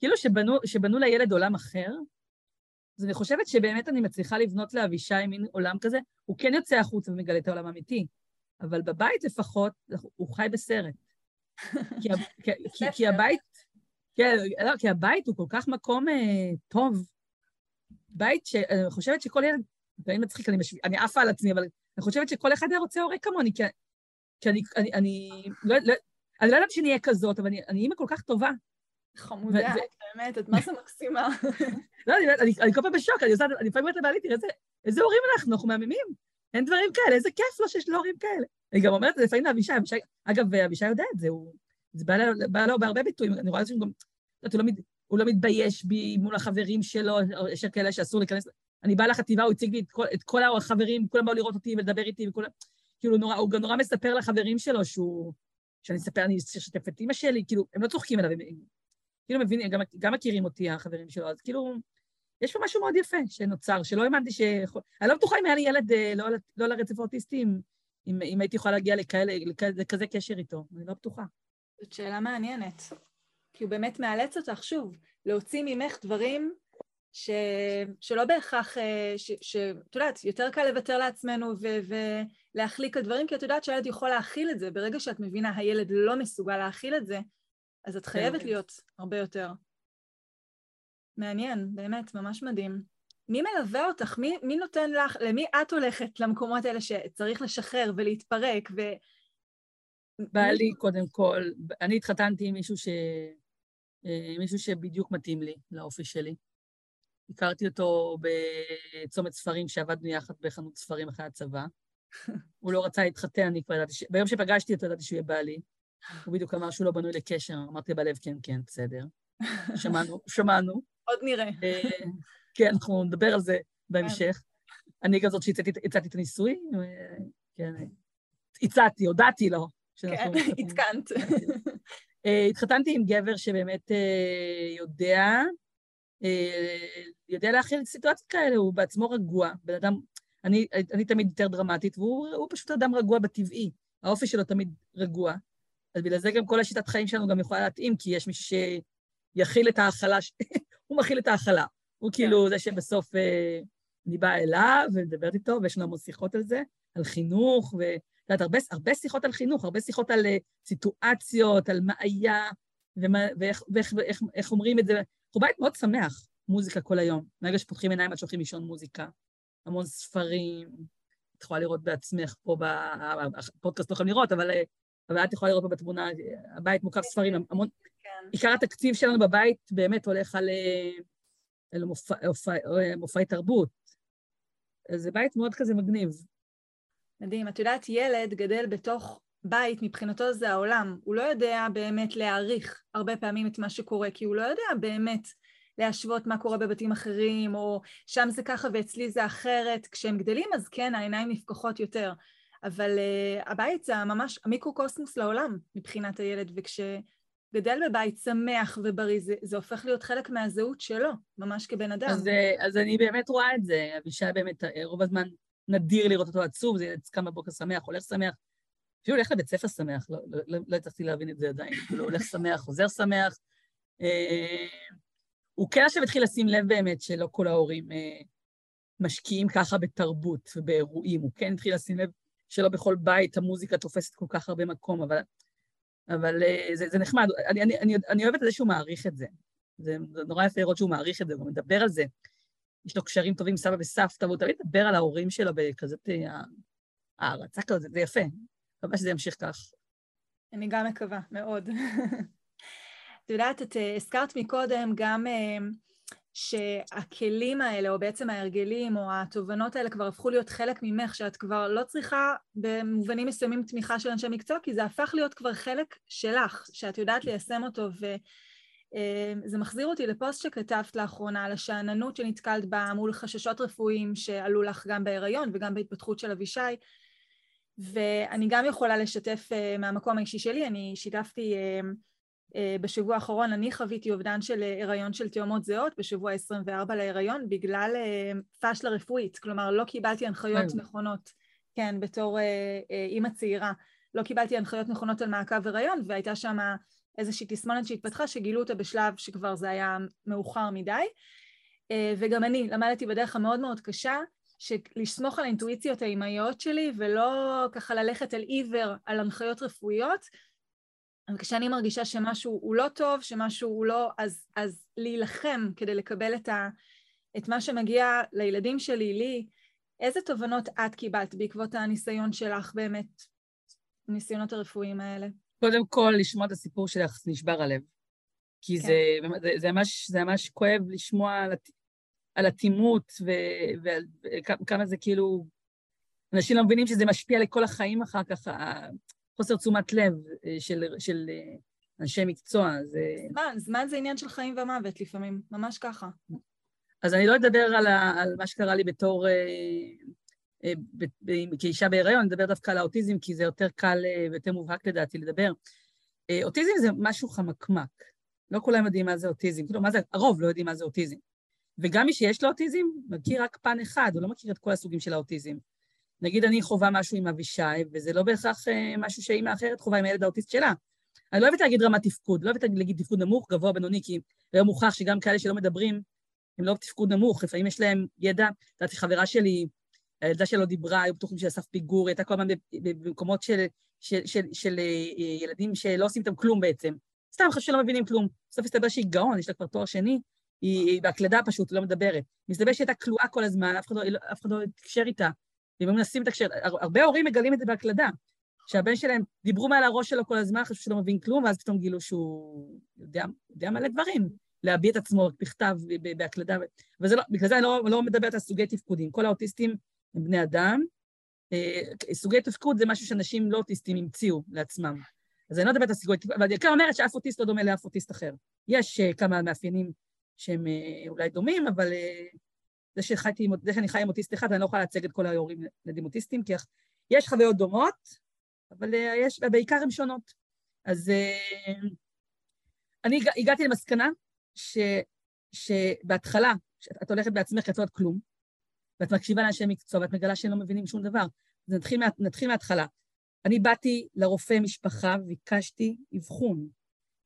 כאילו שבנו, שבנו לילד עולם אחר, אז אני חושבת שבאמת אני מצליחה לבנות לאבישי מין עולם כזה, הוא כן יוצא החוצה ומגלה את העולם האמיתי. אבל בבית לפחות הוא חי בסרט. כי, כי, כי, כי הבית, כן, לא, כי הבית הוא כל כך מקום אה, טוב. בית שאני חושבת שכל ילד, זה מצחיק, אני, מש... אני עפה על עצמי, אבל אני חושבת שכל אחד היה רוצה הורה כמוני, כי, כי אני, אני, אני, לא, לא, אני לא יודעת שאני אהיה כזאת, אבל אני, אני אימא כל כך טובה. חמודה, באמת, את מה זה מקסימה. לא, אני, כל פעם בשוק, אני לפעמים אומרת לבעלי, תראה איזה הורים אנחנו, אנחנו מהממים. אין דברים כאלה, איזה כיף לו שיש לו הורים כאלה. אני גם אומרת את זה לפעמים לאבישי, אבישי, אגב, אבישי יודע את זה, זה בא לו, בהרבה ביטויים, אני רואה שהוא גם, לא, הוא לא מתבייש בי מול החברים שלו, יש כאלה שאסור להיכנס, אני באה לחטיבה, הוא הציג לי את כל, את כל החברים, כולם באו לראות אותי ולדבר איתי, וכולם, כאילו, נורא, הוא גם נורא מספר לחברים שלו שהוא, שאני אספר, אני אשתף את אימא שלי, כאילו, הם לא צוחקים עליו, הם כאילו מבינים, גם, גם מכירים אותי, החברים שלו, אז כאילו, יש פה משהו מאוד יפה שנוצר, שלא האמנתי ש... אני לא בטוחה אם היה לי ילד אה, לא, לא לרצף האוטיסטי, אם, אם, אם הייתי יכולה להגיע לכאלה, לכזה קשר איתו, אני לא בטוחה. זאת שאלה מעניינת, כי הוא באמת מאלץ אותך, שוב, להוציא ממך דברים ש... שלא בהכרח, אה, שאת יודעת, יותר קל לוותר לעצמנו ו... ולהחליק הדברים, כי את יודעת שהילד יכול להכיל את זה. ברגע שאת מבינה, הילד לא מסוגל להכיל את זה, אז את חייבת כן. להיות הרבה יותר. מעניין, באמת, ממש מדהים. מי מלווה אותך? מי, מי נותן לך, למי את הולכת למקומות האלה שצריך לשחרר ולהתפרק ו... בעלי, קודם כל, אני התחתנתי עם מישהו, ש... אה, מישהו שבדיוק מתאים לי, לאופי שלי. הכרתי אותו בצומת ספרים, שעבדנו יחד בחנות ספרים אחרי הצבא. הוא לא רצה להתחתן, אני כבר ידעתי ש... ביום שפגשתי אותו ידעתי שהוא יהיה בעלי. הוא בדיוק אמר שהוא לא בנוי לקשר, אמרתי בלב, כן, כן, בסדר. שמענו, שמענו. עוד נראה. אה, כן, אנחנו נדבר על זה בהמשך. אני גם זאת שהצעתי את הניסוי, כן, הצעתי, הודעתי לו. כן, עדכנת. אה, התחתנתי עם גבר שבאמת אה, יודע, יודע להכיל סיטואציות כאלה, הוא בעצמו רגוע, בן אדם, אני, אני תמיד יותר דרמטית, והוא פשוט אדם רגוע בטבעי, האופי שלו תמיד רגוע. אז בגלל זה גם כל השיטת חיים שלנו גם יכולה להתאים, כי יש מישהו שיכיל את ההכלה, הוא מכיל את ההכלה. הוא כן. כאילו זה שבסוף אה, אני באה אליו ומדברת איתו, ויש לנו המון שיחות על זה, על חינוך, ואת יודעת, הרבה, הרבה שיחות על חינוך, הרבה שיחות על אה, סיטואציות, על מה היה, ומה, ואיך, ואיך, ואיך ואיך אומרים את זה. אנחנו בית מאוד שמח, מוזיקה כל היום. מהרגע שפותחים עיניים עד שהולכים לישון מוזיקה. המון ספרים, את יכולה לראות בעצמך פה בפודקאסט, לא יכולים לראות, אבל אה, אבל את יכולה לראות פה בתמונה, הבית מוקף ספרים, המון... כן. עיקר התקציב שלנו בבית באמת הולך על, אה, על מופע, מופע, אה, מופעי תרבות. זה בית מאוד כזה מגניב. מדהים. את יודעת, ילד גדל בתוך בית, מבחינתו זה העולם. הוא לא יודע באמת להעריך הרבה פעמים את מה שקורה, כי הוא לא יודע באמת להשוות מה קורה בבתים אחרים, או שם זה ככה ואצלי זה אחרת. כשהם גדלים, אז כן, העיניים נפקחות יותר. אבל uh, הבית זה ממש המיקרוקוסמוס לעולם מבחינת הילד, וכשגדל בבית שמח ובריא, זה, זה הופך להיות חלק מהזהות שלו, ממש כבן אדם. אז, אה, אז אני באמת רואה את זה, אבישי באמת, אה, רוב הזמן נדיר לראות אותו עצוב, זה קם בבוקר שמח, הולך שמח. אפילו הולך לבית ספר שמח, לא, לא, לא, לא הצלחתי להבין את זה עדיין, כאילו הולך שמח, חוזר שמח. הוא כן עכשיו התחיל לשים לב באמת שלא כל ההורים משקיעים ככה בתרבות ובאירועים, הוא כן התחיל לשים לב שלא בכל בית המוזיקה תופסת כל כך הרבה מקום, אבל, אבל אה, זה, זה נחמד. אני, אני, אני, אני אוהבת את זה שהוא מעריך את זה. זה, זה נורא יפה לראות שהוא מעריך את זה, הוא מדבר על זה. יש לו קשרים טובים עם סבא וסבתא, והוא תמיד מדבר על ההורים שלו בכזאת אה, הערצה כזאת, זה יפה. מקווה שזה ימשיך כך. אני גם מקווה, מאוד. את יודעת, את אה, הזכרת מקודם גם שהכלים האלה, או בעצם ההרגלים, או התובנות האלה כבר הפכו להיות חלק ממך, שאת כבר לא צריכה במובנים מסוימים תמיכה של אנשי מקצוע, כי זה הפך להיות כבר חלק שלך, שאת יודעת ליישם אותו, וזה מחזיר אותי לפוסט שכתבת לאחרונה על השאננות שנתקלת בה מול חששות רפואיים שעלו לך גם בהיריון וגם בהתפתחות של אבישי. ואני גם יכולה לשתף אה, מהמקום האישי שלי, אני שיתפתי אה, אה, בשבוע האחרון אני חוויתי אובדן של אה, הריון של תאומות זהות בשבוע ה-24 להיריון בגלל אה, פשלה רפואית, כלומר לא קיבלתי הנחיות נכונות, כן, בתור אימא צעירה, לא קיבלתי הנחיות נכונות על מעקב הריון והייתה שם איזושהי תסמונת שהתפתחה שגילו אותה בשלב שכבר זה היה מאוחר מדי. וגם אני למדתי בדרך המאוד מאוד קשה לסמוך על האינטואיציות האימהיות שלי ולא ככה ללכת על עיוור על הנחיות רפואיות אבל כשאני מרגישה שמשהו הוא לא טוב, שמשהו הוא לא, אז, אז להילחם כדי לקבל את, ה, את מה שמגיע לילדים שלי, לי, איזה תובנות את קיבלת בעקבות הניסיון שלך באמת, הניסיונות הרפואיים האלה? קודם כל, לשמוע את הסיפור שלך, נשבר הלב. כי כן. זה, זה, זה, ממש, זה ממש כואב לשמוע על, על אטימות וכמה זה כאילו... אנשים לא מבינים שזה משפיע לכל החיים אחר כך, חוסר תשומת לב אה, של, של, אה, אנשי מקצוע, זה... זמן, זמן זה עניין של חיים ומוות לפעמים, ממש ככה. אז אני לא אדבר על, ה, על מה שקרה לי בתור... אה, אה, ב, ב, כאישה בהיריון, אני אדבר דווקא על האוטיזם, כי זה יותר קל אה, ויותר מובהק לדעתי לדבר. אה, אוטיזם זה משהו חמקמק. לא כולם יודעים מה זה אוטיזם. כאילו, מה זה, הרוב לא יודעים מה זה אוטיזם. וגם מי שיש לו אוטיזם, מכיר רק פן אחד, הוא לא מכיר את כל הסוגים של האוטיזם. נגיד אני חווה משהו עם אבישי, וזה לא בהכרח אה, משהו שאימא אחרת חווה עם הילד האוטיסט שלה. אני לא אוהבת להגיד רמת תפקוד, לא אוהבת להגיד תפקוד נמוך, גבוה, בינוני, כי היום מוכח שגם כאלה שלא מדברים, הם לא בתפקוד נמוך, לפעמים יש להם ידע. לדעתי, חברה שלי, הילדה שלו דיברה, היו בטוחים שהיא אסף פיגור, הייתה כל הזמן במקומות של, של, של, של, של אה, ילדים שלא עושים איתם כלום בעצם. סתם חשוב שלא מבינים כלום. בסוף הסתבר שהיא גאון, יש לה כבר תואר שני, היא בהקלדה פשוט, לא מדברת. מסתבר שהיא הייתה כלואה כל הזמן, אף אחד לא, לא התקשר איתה. והם מנסים לתקשר. הרבה הורים מגלים את זה בהקלדה. שהבן שלהם דיברו מעל הראש שלו כל הזמן, חשבו שלא מבין כלום, ואז פתאום גילו שהוא יודע, יודע מלא דברים, להביע את עצמו בכתב, בהקלדה. ובגלל זה אני לא, לא מדברת על סוגי תפקודים. כל האוטיסטים הם בני אדם. אה, סוגי תפקוד זה משהו שאנשים לא אוטיסטים המציאו לעצמם. אז אני לא מדברת על סוגי תפקוד, אבל בעיקר אומרת שאף אוטיסט לא דומה לאף אוטיסט אחר. יש uh, כמה מאפיינים שהם uh, אולי דומים, אבל זה, שחייתי, זה שאני חי עם אוטיסט אחד, אני לא יכולה להציג את כל ההורים לילדים אוטיסטים, כי יש חוויות דומות, אבל uh, יש, בעיקר הן שונות. אז uh, אני הגעתי למסקנה ש, שבהתחלה, כשאת הולכת בעצמך, את לא יודעת כלום, ואת מקשיבה לאנשי מקצוע, ואת מגלה שהם לא מבינים שום דבר. אז נתחיל, מה, נתחיל מההתחלה. אני באתי לרופא משפחה וביקשתי אבחון,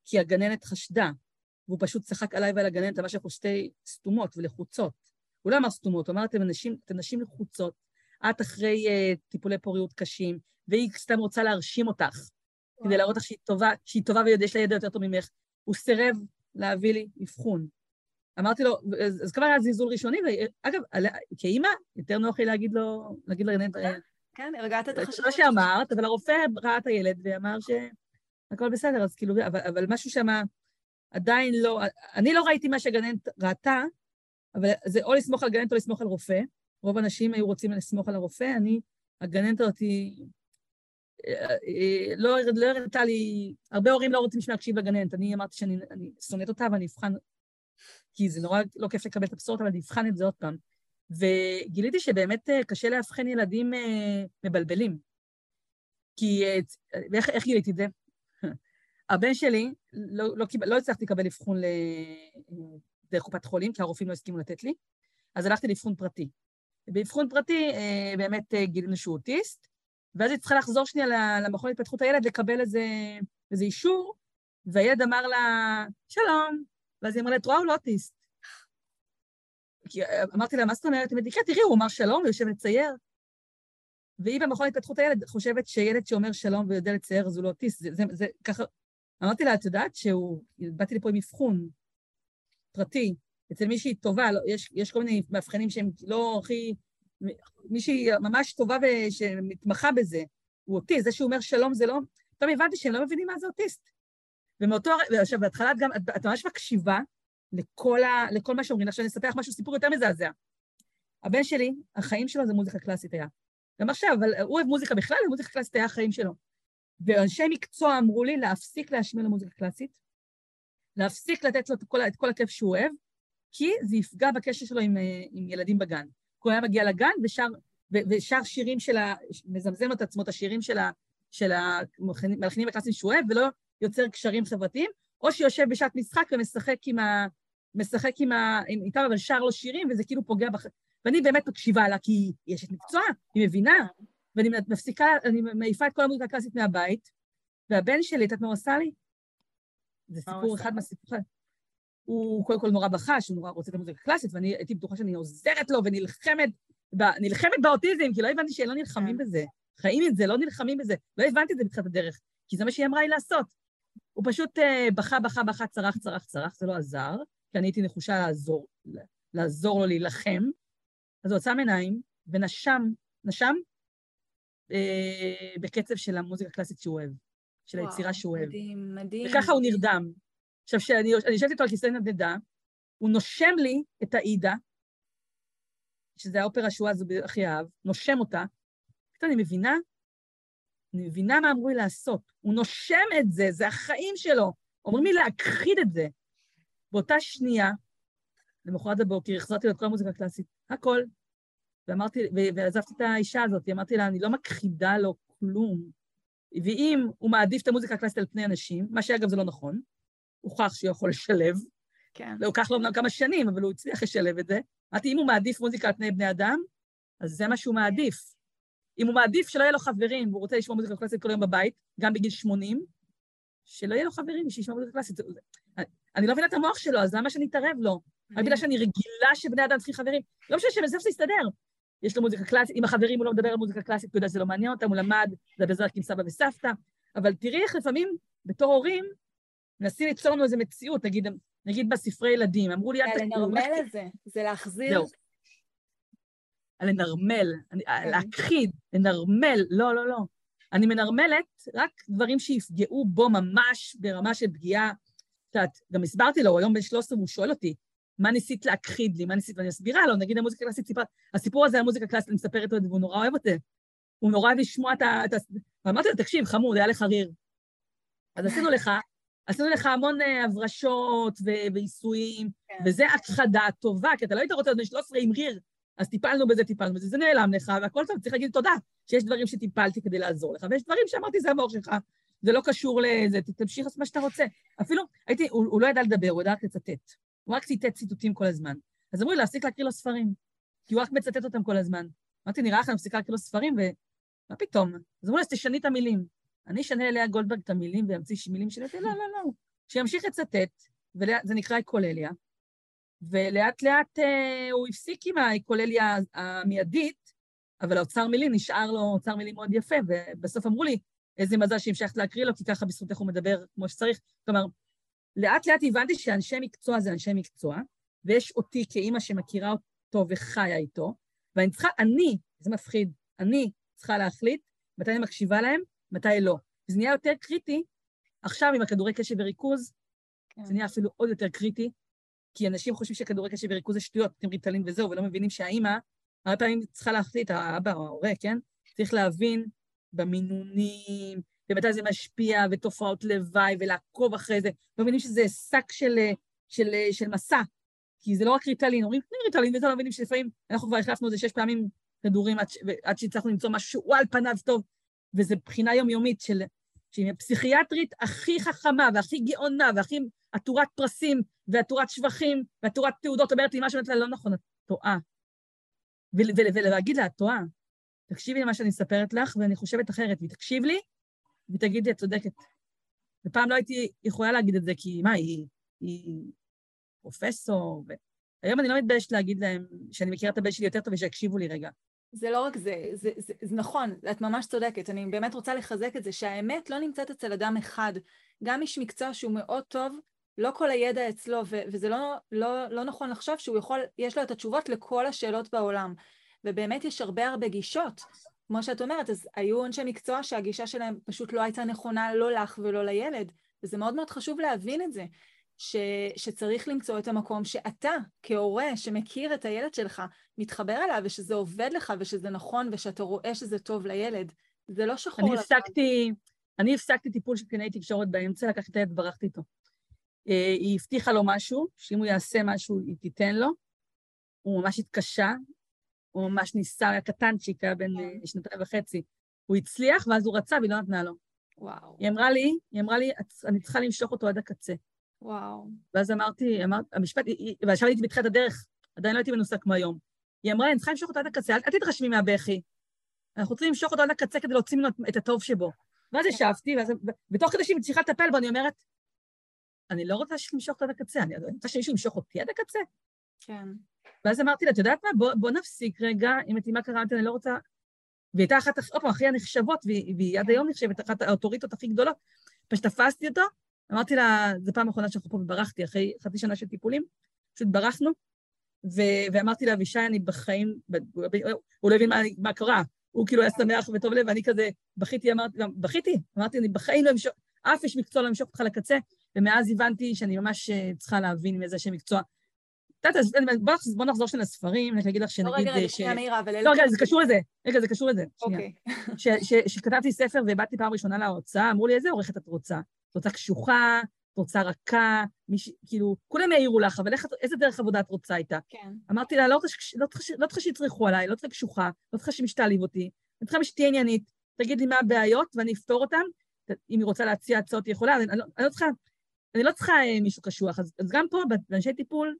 כי הגננת חשדה, והוא פשוט צחק עליי ועל הגננת, אמר שאנחנו שתי סתומות ולחוצות. הוא לא אמר סתומות, הוא אמר, אתם נשים, אתם נשים לחוצות, את אחרי uh, טיפולי פוריות קשים, והיא סתם רוצה להרשים אותך, וואו. כדי להראות לך שהיא טובה, שהיא טובה ויש לה ידע יותר טוב ממך. הוא סירב להביא לי אבחון. אמרתי לו, אז, אז כבר היה זלזול ראשוני, ואגב, כאימא, יותר נוח לי להגיד לו, להגיד לגננת... כן, הרגעת את החשבות. מה שאמרת, אבל הרופא ראה את הילד ואמר שהכל בסדר, אז כאילו, אבל, אבל משהו שם עדיין לא... אני לא ראיתי מה שהגננת ראתה, אבל זה או לסמוך על גננת או לסמוך על רופא. רוב האנשים היו רוצים לסמוך על הרופא, אני, הגננת הזאת. אה, אה, לא, לא הראתה לי, הרבה הורים לא רוצים להקשיב לגננת, אני אמרתי שאני שונאת אותה ואני אבחן, כי זה נורא לא כיף לקבל את הבשורות, אבל אני אבחן את זה עוד פעם. וגיליתי שבאמת אה, קשה לאבחן ילדים מבלבלים. כי איך, איך גיליתי את זה? הבן שלי, לא, לא, לא הצלחתי לקבל אבחון דרך קופת חולים, כי הרופאים לא הסכימו לתת לי, אז הלכתי לאבחון פרטי. באבחון פרטי אה, באמת אה, גילינו שהוא אוטיסט, ואז היא צריכה לחזור שנייה למכון להתפתחות הילד לקבל איזה, איזה אישור, והילד אמר לה, שלום, ואז היא אמרה לה, את רואה, הוא לא אוטיסט. כי אה, אמרתי לה, מה זאת אומרת? היא אמרה, תראי, הוא אמר שלום, הוא יושב לצייר. והיא במכון להתפתחות הילד חושבת שילד שאומר שלום ויודע לצייר אז הוא לא אוטיסט, זה, זה, זה ככה... אמרתי לה, את יודעת שהוא... באתי לפה עם אבחון, פרטי, אצל מישהי טובה, לא, יש, יש כל מיני מאבחנים שהם לא הכי... מישהי ממש טובה ושמתמחה בזה, הוא אוטיסט, זה שהוא אומר שלום זה לא... פתאום הבנתי שהם לא מבינים מה זה אוטיסט. ומאותו... עכשיו, בהתחלה את גם, את, את ממש מקשיבה לכל, ה, לכל מה שאומרים. עכשיו אני אספר לך משהו, סיפור יותר מזעזע. הבן שלי, החיים שלו זה מוזיקה קלאסית היה. גם עכשיו, אבל הוא אוהב מוזיקה בכלל, ומוזיקה קלאסית היה החיים שלו. ואנשי מקצוע אמרו לי להפסיק להשמיע למוזיקה קלאסית, להפסיק לתת לו את כל, את כל הכיף שהוא אוהב, כי זה יפגע בקשר שלו עם, אה, עם ילדים בגן. הוא היה מגיע לגן ושר, ו, ושר שירים של ה... מזמזם את עצמו את השירים של המלחינים הקלאסיים שהוא אוהב, ולא יוצר קשרים חברתיים, או שיושב בשעת משחק ומשחק עם ה... משחק עם ה... איתם, אבל שר לו שירים, וזה כאילו פוגע בח... ואני באמת מקשיבה לה, כי היא אשת מקצוע, היא מבינה, ואני מפסיקה, אני מעיפה את כל המוזיקה הקלאסית מהבית, והבן שלי, את יודעת מה הוא עשה לי? זה סיפור אחד מהסיפורים. הוא קודם כל נורא בכה, שהוא נורא רוצה את המוזיקה הקלאסית, ואני הייתי בטוחה שאני עוזרת לו ונלחמת, נלחמת באוטיזם, כי לא הבנתי שהם לא נלחמים כן. בזה. חיים את זה, לא נלחמים בזה. לא הבנתי את זה בתחילת הדרך, כי זה מה שהיא אמרה לי לעשות. הוא פשוט uh, בכה, בכה, בכה, צרח, צרח, צרח, זה לא עזר, כי אני הייתי נחושה לעזור, לעזור לו להילחם. אז הוא עצם עיניים ונשם, נשם אה, בקצב של המוזיקה הקלאסית שהוא אוהב, של וואו, היצירה שהוא אוהב. מדהים, מדהים. וככה הוא נרדם. עכשיו, כשאני יושבת איתו על כיסא נדנדה, הוא נושם לי את האידה, שזה האופרה שהוא אז הכי אהב, נושם אותה, פתאום אני מבינה אני מבינה מה אמרו לי לעשות. הוא נושם את זה, זה החיים שלו. אומרים לי להכחיד את זה. באותה שנייה, למחרת הבוקר, החזרתי לו את כל המוזיקה הקלאסית, הכל. ואמרתי, ועזבתי את האישה הזאת, אמרתי לה, אני לא מכחידה לו כלום. ואם הוא מעדיף את המוזיקה הקלאסית על פני אנשים, מה שאגב זה לא נכון, הוכח שהוא יכול לשלב. כן. זה לוקח לו אמנם כמה שנים, אבל הוא הצליח לשלב את זה. אמרתי, אם הוא מעדיף מוזיקה על פני בני אדם, אז זה מה שהוא מעדיף. אם הוא מעדיף שלא יהיה לו חברים, והוא רוצה לשמוע מוזיקה קלאסית כל היום בבית, גם בגיל 80, שלא יהיה לו חברים, שישמע מוזיקה קלאסית. אני לא מבינה את המוח שלו, אז למה שאני אתערב לו? רק בגלל שאני רגילה שבני אדם צריכים חברים. לא משנה שבסוף זה יסתדר. יש לו מוזיקה קלאסית, עם החברים הוא לא מדבר על מוזיקה קלאסית, כי הוא יודע שזה לא מעניין אותם, הוא למד, זה רק עם סבא וסבתא, אבל תראי איך לפעמים, בתור הורים, מנסים ליצור לנו איזו מציאות, נגיד, נגיד בספרי ילדים, אמרו לי... לנרמל את זה, זה להחזיר... זהו. לנרמל, כן. להכחיד, לנרמל, לא, לא, לא. אני מנרמלת רק דברים שיפגעו בו ממש ברמה של פגיעה. את יודעת, גם הסברתי לו, היום בן 13, הוא שואל אותי, מה ניסית להכחיד לי, מה ניסית, ואני מסבירה לו, נגיד המוזיקה הקלאסית סיפרה, הסיפור הזה על מוזיקה קלאסית, אני מספרת לו את זה, והוא נורא אוהב את זה. הוא נורא אוהב לשמוע את ה... ואמרתי לו, תקשיב, חמוד, היה לך ריר. אז עשינו לך, עשינו לך המון אה, הברשות ועיסויים, כן. וזה הכחדה טובה, כי אתה לא היית רוצה להיות בן 13 עם ריר, אז טיפלנו בזה, טיפלנו בזה, זה נעלם לך, והכל טוב, צריך להגיד תודה שיש דברים שטיפלתי כדי לעזור לך, ויש דברים שאמרתי, זה המוח שלך, זה לא קשור לזה, תמשיך לעשות מה שאתה רוצה. אפילו, הייתי, הוא, הוא לא ידע לדבר, הוא ידע רק לצטט. הוא רק ציטט ציטוטים כל הזמן. אז אמרו לי להפסיק להקריא לו ספרים, כי הוא רק מצטט אותם כל הזמן. אמרתי, נראה לך אני מפסיקה להקריא לו ספרים, ומה פתאום? אז אמרו לי, אז תשני את המילים. אני אשנה אליה גולדברג את המילים ואמציא מילים שלי, לא, לא, לא. שימשיך לצטט, וזה נקרא אקולליה, ולאט לאט אה, הוא הפסיק עם האקולליה המיידית, אבל האוצר מילים נשאר לו אוצר מילים מאוד יפה, ובסוף אמרו לי, איזה מזל שהמשכת להקריא לו, כי ככה בזכותך הוא מדבר כמו שצריך. כלומר, לאט לאט הבנתי שאנשי מקצוע זה אנשי מקצוע, ויש אותי כאימא שמכירה אותו וחיה איתו, ואני צריכה, אני, זה מפחיד, אני צריכה להחליט מתי אני מקשיבה להם, מתי לא. זה נהיה יותר קריטי, עכשיו עם הכדורי קשב וריכוז, כן. זה נהיה אפילו עוד יותר קריטי, כי אנשים חושבים שכדורי קשב וריכוז זה שטויות, אתם ריטלין וזהו, ולא מבינים שהאימא, הרבה פעמים צריכה להחליט, האבא או ההורה, כן? צריך להבין במינונים, ומתי זה משפיע, ותופעות לוואי, ולעקוב אחרי זה. לא מבינים שזה שק של, של, של מסע, כי זה לא רק ריטלין, אומרים, תני ריטלין, וזה לא מבינים שלפעמים, אנחנו כבר החלפנו את זה שש פעמים כדורים עד, עד שהצלחנו למצוא משהו שהוא על פניו טוב, וזו בחינה יומיומית של, שהיא הפסיכיאטרית הכי חכמה, והכי גאונה, והכי עטורת פרסים, ועטורת שבחים, ועטורת תעודות, אומרת לי משהו, אומרת לה, לא נכון, את טועה. ולהגיד לה, את טועה. תקשיבי למה שאני מספרת לך, ואני חושבת אחרת, והיא תקשיב לי, ותגיד לי, את צודקת. ופעם לא הייתי יכולה להגיד את זה, כי מה, היא, היא פרופסור, והיום אני לא מתביישת להגיד להם שאני מכירה את הבן שלי יותר טוב ושיקשיבו לי רגע. זה לא רק זה, זה, זה, זה נכון, את ממש צודקת, אני באמת רוצה לחזק את זה, שהאמת לא נמצאת אצל אדם אחד. גם איש מקצוע שהוא מאוד טוב, לא כל הידע אצלו, ו- וזה לא, לא, לא נכון לחשוב שהוא יכול, יש לו את התשובות לכל השאלות בעולם. ובאמת יש הרבה הרבה גישות. כמו שאת אומרת, אז היו אנשי מקצוע שהגישה שלהם פשוט לא הייתה נכונה לא לך ולא לילד, וזה מאוד מאוד חשוב להבין את זה, ש, שצריך למצוא את המקום שאתה, כהורה שמכיר את הילד שלך, מתחבר אליו, ושזה עובד לך, ושזה נכון, ושאתה רואה שזה טוב לילד. זה לא שחור אני הפסקתי, אני הפסקתי טיפול של קלינאי תקשורת באמצע, לקחתי את הילד, ברחתי איתו. אה, היא הבטיחה לו משהו, שאם הוא יעשה משהו, היא תיתן לו. הוא ממש התקשה, הוא ממש ניסה, היה קטנצ'יק, היה בן אה, שנתיים וחצי. הוא הצליח, ואז הוא רצה והיא לא נתנה לו. וואו. היא אמרה לי, היא אמרה לי, אני צריכה למשוך אותו עד הקצה. וואו. ואז אמרתי, אמרת, המשפט, ועכשיו הייתי בתחילת הדרך, עדיין לא הייתי מנוסה כמו היום. היא אמרה לי, אני צריכה למשוך אותו עד הקצה, אל, אל תתרשמי מהבכי. אנחנו צריכים למשוך אותו עד הקצה כדי להוציא ממנו את הטוב שבו. ואז כן. ישבתי, ואז, ותוך כדי שהיא מצליחה לטפל בו, אני אומרת, אני לא רוצה למשוך אותו עד הקצה, אני רוצה שמישהו ימשוך אותי עד הקצה. כן. ואז אמרתי לה, את יודעת מה, בוא, בוא נפסיק רגע, אם את מה קראתי, אני לא רוצה... והיא הייתה אחת, עוד פעם, הכי הנחשבות, והיא, עד היום נחשבת אחת האוטוריטות הכי גדולות. פשוט תפסתי אותו, אמרתי לה, זו פעם אחרונה שאנחנו פה וברחתי, אחרי חצי שנה של טיפולים, פשוט ברחנו, ו- ואמרתי אבישי, אני בחיים, הוא לא הבין מה, מה קרה, הוא כאילו היה שמח וטוב לב, ואני כזה בכיתי, אמרתי, בכיתי, אמרתי, אני בחיים לא אמשוך, אף איש מקצוע לא אמשוך אותך לקצה, ומאז הבנתי שאני ממש אה, צריכה להבין מאיזה שם מקצוע בוא נחזור שנייה לספרים, אני אגיד לך שנגיד... לא, רגע, רגע, שנייה, מאירה, אבל... לא, רגע, זה קשור לזה. רגע, זה קשור לזה. אוקיי. שכתבתי ספר ובאתי פעם ראשונה להוצאה, אמרו לי, איזה עורכת את רוצה? את רוצה קשוחה, את רוצה רכה, כאילו, כולם העירו לך, אבל איזה דרך עבודה את רוצה איתה? כן. אמרתי לה, לא צריכה שיצרכו עליי, לא צריכה קשוחה, לא צריכה שמשתעליב אותי, אני צריכה שתהיה עניינית, תגיד לי מה הבעיות ואני אפתור אותן. אם היא רוצה להציע הצעות, היא יכולה, אני לא צריכה... אני לא צריכה מישהו קשוח, אז, אז גם פה, באנשי טיפול,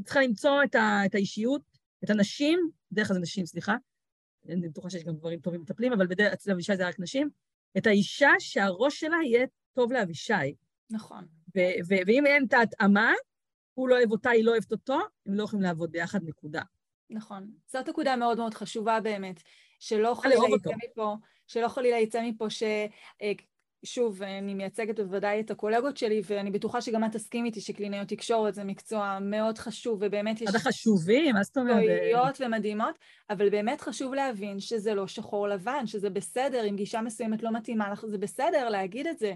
אני צריכה למצוא את, ה, את האישיות, את הנשים, בדרך כלל זה נשים, סליחה, אני בטוחה שיש גם גברים טובים מטפלים, אבל בדרך אצל אבישי זה רק נשים, את האישה שהראש שלה יהיה טוב לאבישי. נכון. ו- ו- ואם אין את ההתאמה, הוא לא אוהב אותה, היא לא אוהבת אותו, הם לא יכולים לעבוד ביחד, נקודה. נכון. זאת נקודה מאוד מאוד חשובה באמת, שלא חלילה יצא מפה, שלא חלילה יצא מפה ש... אה, שוב, אני מייצגת בוודאי את הקולגות שלי, ואני בטוחה שגם את תסכים איתי שקלינאיות תקשורת זה מקצוע מאוד חשוב, ובאמת יש... אחד החשובים, מה זאת אומרת? מקצועיות ומדהימות, אבל באמת חשוב להבין שזה לא שחור לבן, שזה בסדר, אם גישה מסוימת לא מתאימה לך, זה בסדר להגיד את זה,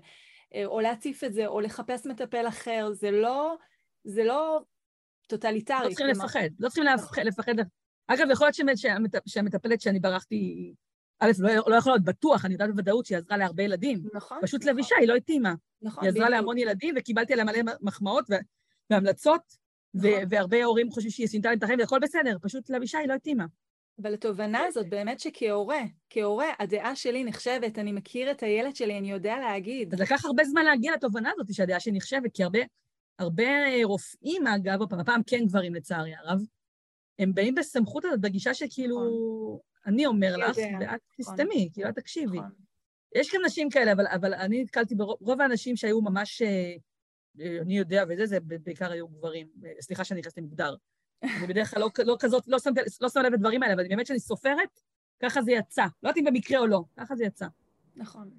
אה, או להציף את זה, או לחפש מטפל אחר, זה לא... זה לא טוטליטרי. לא צריכים לפחד, לא צריכים לפחד. אגב, יכול להיות שהמטפלת שאני ברחתי א', לא, לא יכול להיות בטוח, אני יודעת בוודאות שהיא עזרה להרבה ילדים. נכון. פשוט נכון. לבישה, היא לא התאימה. נכון, היא עזרה להמון ילדים, וקיבלתי עליה מלא מחמאות והמלצות, נכון. והרבה הורים חושבים שהיא סינתה להם את החיים, והכל בסדר, פשוט לבישה היא לא התאימה. אבל התובנה הזאת באמת שכהורה, כהורה, הדעה שלי נחשבת, אני מכיר את הילד שלי, אני יודע להגיד. אז לקח הרבה זמן להגיע לתובנה הזאת שהדעה שלי נחשבת, כי הרבה, הרבה רופאים, אגב, הפעם כן גברים לצערי הרב, הם באים בסמכות הזאת, בגישה שכאילו, נכון. אני אומר לך, ואת נכון. תסתמי, כאילו, את תקשיבי. נכון. יש גם נשים כאלה, אבל, אבל אני נתקלתי ברוב האנשים שהיו ממש, אה, אה, אני יודע וזה, זה בעיקר היו גברים. סליחה שאני נכנסת למגדר. אני בדרך כלל לא, לא כזאת, לא שמת לא שם לב לדברים האלה, אבל באמת כשאני סופרת, ככה זה יצא. לא יודעת אם במקרה או לא, ככה זה יצא. נכון.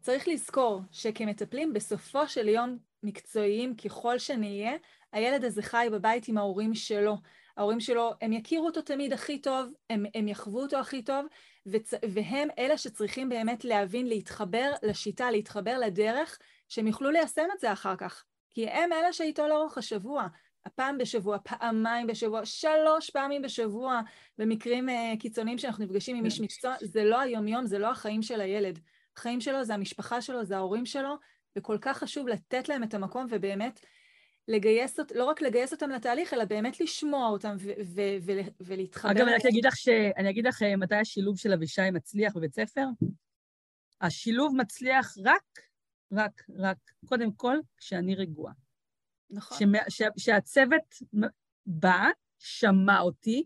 צריך לזכור שכמטפלים בסופו של יום מקצועיים ככל שנהיה, הילד הזה חי בבית עם ההורים שלו. ההורים שלו, הם יכירו אותו תמיד הכי טוב, הם, הם יחוו אותו הכי טוב, וצ, והם אלה שצריכים באמת להבין, להתחבר לשיטה, להתחבר לדרך, שהם יוכלו ליישם את זה אחר כך. כי הם אלה שאיתו לאורך השבוע. הפעם בשבוע, פעמיים בשבוע, שלוש פעמים בשבוע, במקרים uh, קיצוניים שאנחנו נפגשים עם איש כן. מקצוע, זה לא היום-יום, זה לא החיים של הילד. החיים שלו זה המשפחה שלו, זה ההורים שלו, וכל כך חשוב לתת להם את המקום ובאמת לגייס, לא רק לגייס אותם לתהליך, אלא באמת לשמוע אותם ולהתחבר. אגב, אני רק אגיד לך, ש... אני אגיד לך אה, מתי השילוב של אבישי מצליח בבית ספר. השילוב מצליח רק, רק, רק, קודם כל, כשאני רגועה. נכון. ש... שהצוות בא, שמע אותי,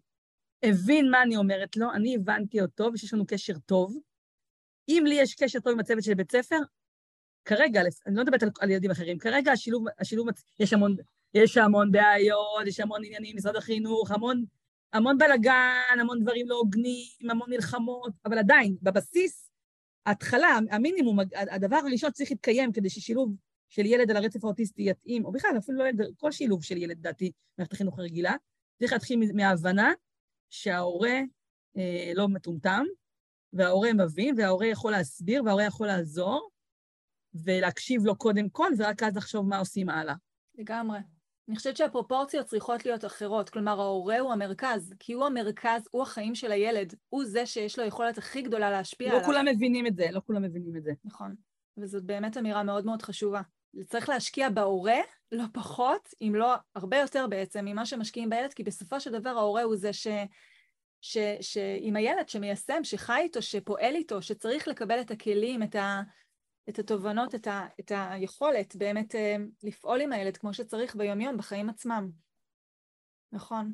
הבין מה אני אומרת לו, אני הבנתי אותו, ושיש לנו קשר טוב. אם לי יש קשר טוב עם הצוות של בית ספר, כרגע, אני לא מדברת על, על ילדים אחרים, כרגע השילוב, השילוב, יש המון, יש המון בעיות, יש המון עניינים, משרד החינוך, המון, המון בלאגן, המון דברים לא הוגנים, המון מלחמות, אבל עדיין, בבסיס, ההתחלה, המינימום, הדבר הראשון שצריך להתקיים כדי ששילוב של ילד על הרצף האוטיסטי יתאים, או בכלל, אפילו לא ילד, כל שילוב של ילד, דעתי, במערכת החינוך הרגילה, צריך להתחיל מההבנה שההורה אה, לא מטומטם, וההורה מבין, וההורה יכול להסביר, וההורה יכול לעזור, ולהקשיב לו קודם כל, ורק אז לחשוב מה עושים הלאה. לגמרי. אני חושבת שהפרופורציות צריכות להיות אחרות. כלומר, ההורה הוא המרכז, כי הוא המרכז, הוא החיים של הילד, הוא זה שיש לו יכולת הכי גדולה להשפיע לא עליו. לא כולם מבינים את זה, לא כולם מבינים את זה. נכון, וזאת באמת אמירה מאוד מאוד חשובה. צריך להשקיע בהורה, לא פחות, אם לא הרבה יותר בעצם, ממה שמשקיעים בילד, כי בסופו של דבר ההורה הוא זה ש... ש... שעם הילד שמיישם, שחי איתו, שפועל איתו, שצריך לקבל את הכלים, את, ה... את התובנות, את, ה, את היכולת באמת אה, לפעול עם הילד כמו שצריך ביומיום, בחיים עצמם. נכון.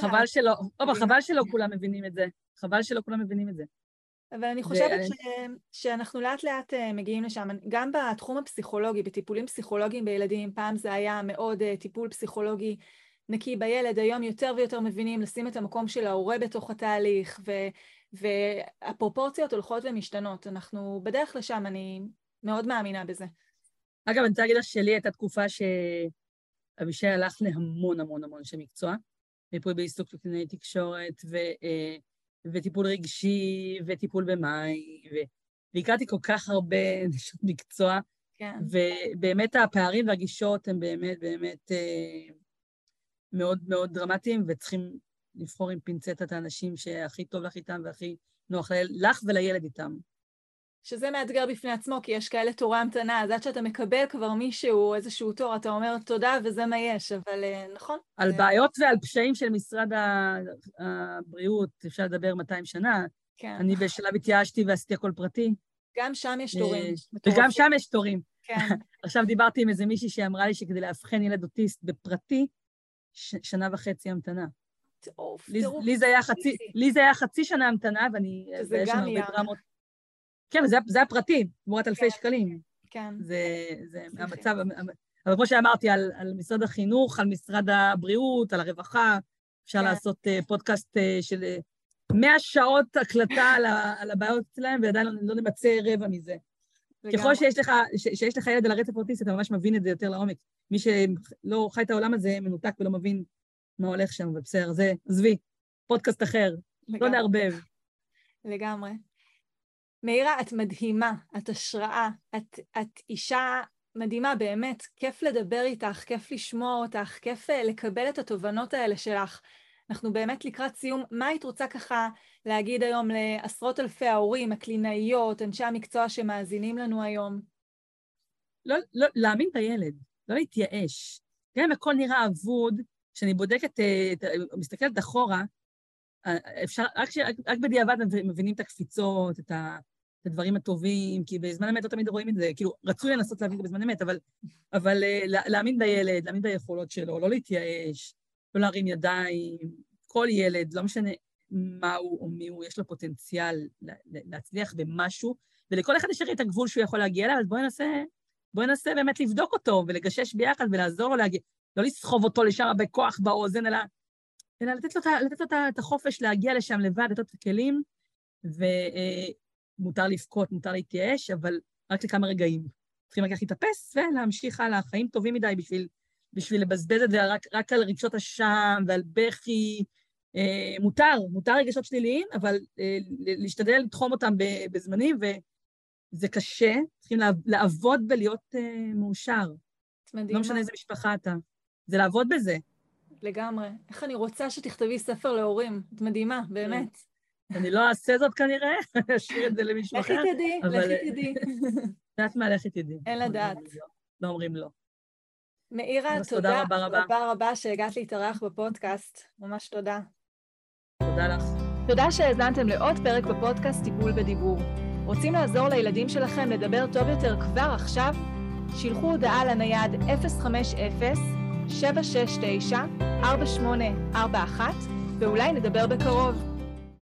חבל שלא, אובה, חבל שלא כולם מבינים את זה. חבל שלא כולם מבינים את זה. אבל אני חושבת ש... שאנחנו לאט לאט אה, מגיעים לשם. גם בתחום הפסיכולוגי, בטיפולים פסיכולוגיים בילדים, פעם זה היה מאוד uh, טיפול פסיכולוגי נקי בילד, היום יותר ויותר מבינים לשים את המקום של ההורה בתוך התהליך, ו... והפרופורציות הולכות ומשתנות. אנחנו בדרך לשם, אני מאוד מאמינה בזה. אגב, אני רוצה להגיד לך שלי הייתה תקופה שאבישי הלך להמון המון המון אנשי מקצוע, ריפוי בעיסוק של קלינאי תקשורת, ו, אה, וטיפול רגשי, וטיפול במים, ו... והכרתי כל כך הרבה נשות מקצוע, כן. ובאמת הפערים והגישות הם באמת באמת אה, מאוד מאוד דרמטיים, וצריכים לבחור עם פינצטה את האנשים שהכי טוב לך איתם והכי נוח לך ולילד איתם. שזה מאתגר בפני עצמו, כי יש כאלה תורי המתנה, אז עד שאתה מקבל כבר מישהו, איזשהו תור, אתה אומר תודה וזה מה יש, אבל אה, נכון. על זה... בעיות ועל פשעים של משרד הבריאות אפשר לדבר 200 שנה. כן. אני בשלב התייאשתי ועשיתי הכל פרטי. גם שם יש תורים. אה, וגם שם יש תורים. כן. עכשיו דיברתי עם איזה מישהי שאמרה לי שכדי לאבחן ילד אוטיסט בפרטי, ש- שנה וחצי המתנה. טירוף, טירוף. לי זה היה חצי שנה המתנה, ואני... שזה גם ים. כן, זה, זה הפרטי, תמורת אלפי כן. שקלים. כן. זה, זה המצב, אבל כמו שאמרתי, על, על משרד החינוך, על משרד הבריאות, על הרווחה, אפשר כן. לעשות uh, פודקאסט uh, של 100 שעות הקלטה על, ה, על הבעיות שלהם, ועדיין לא, לא נמצא רבע מזה. לגמרי. ככל שיש לך, ש, שיש לך ילד על הרצף האוטיסטי, אתה ממש מבין את זה יותר לעומק. מי שלא חי את העולם הזה מנותק ולא מבין מה הולך שם, ובסדר, זה, עזבי, פודקאסט אחר, לא לגמרי. לא נערבב. לגמרי. מאירה, את מדהימה, את השראה, את, את אישה מדהימה, באמת, כיף לדבר איתך, כיף לשמוע אותך, כיף אה, לקבל את התובנות האלה שלך. אנחנו באמת לקראת סיום. מה היית רוצה ככה להגיד היום לעשרות אלפי ההורים, הקלינאיות, אנשי המקצוע שמאזינים לנו היום? לא, לא, להאמין בילד, לא להתייאש. גם אם הכל נראה אבוד, כשאני בודקת, אה, מסתכלת אחורה, אה, אפשר, רק, רק, רק בדיעבד מבינים את הקפיצות, את, ה, את הדברים הטובים, כי בזמן אמת לא תמיד רואים את זה, כאילו, רצוי לנסות להבין את זה בזמן אמת, אבל, אבל אה, להאמין בילד, להאמין ביכולות שלו, לא להתייאש, לא להרים ידיים. כל ילד, לא משנה מה הוא או מי הוא, יש לו פוטנציאל להצליח במשהו, ולכל אחד יש את הגבול שהוא יכול להגיע אליו, אז בואי ננסה, בואי ננסה באמת לבדוק אותו ולגשש ביחד ולעזור לו להגיע, לא לסחוב אותו לשם בכוח באוזן, אלא, אלא לתת לו, לתת לו את החופש להגיע לשם לבד, לתת את הכלים, ו... אה, לבכות, מותר להתייאש, אבל רק לכמה רגעים. צריכים רק להתאפס ולהמשיך הלאה. חיים טובים מדי בשביל, בשביל לבזבז את זה רק, רק על רגשות אשם ועל בכי. אה, מותר, מותר רגשות שליליים, אבל אה, להשתדל לתחום אותם בזמנים, וזה קשה, צריכים לעבוד ולהיות אה, מאושר. מדהימה. לא משנה איזה משפחה אתה. זה לעבוד בזה. לגמרי. איך אני רוצה שתכתבי ספר להורים. את מדהימה, באמת. אני לא אעשה זאת כנראה, אני אשאיר את זה למישהו אחר. לכי תדעי, לכי תדעי. את יודעת מה, לכי תדעי. אין לדעת. לא אומרים לא. מאירה, תודה רבה רבה שהגעת להתארח בפודקאסט. ממש תודה. תודה לך. תודה שהאזנתם לעוד פרק בפודקאסט טיפול בדיבור. רוצים לעזור לילדים שלכם לדבר טוב יותר כבר עכשיו? שילחו הודעה לנייד 050-769-4841 ואולי נדבר בקרוב.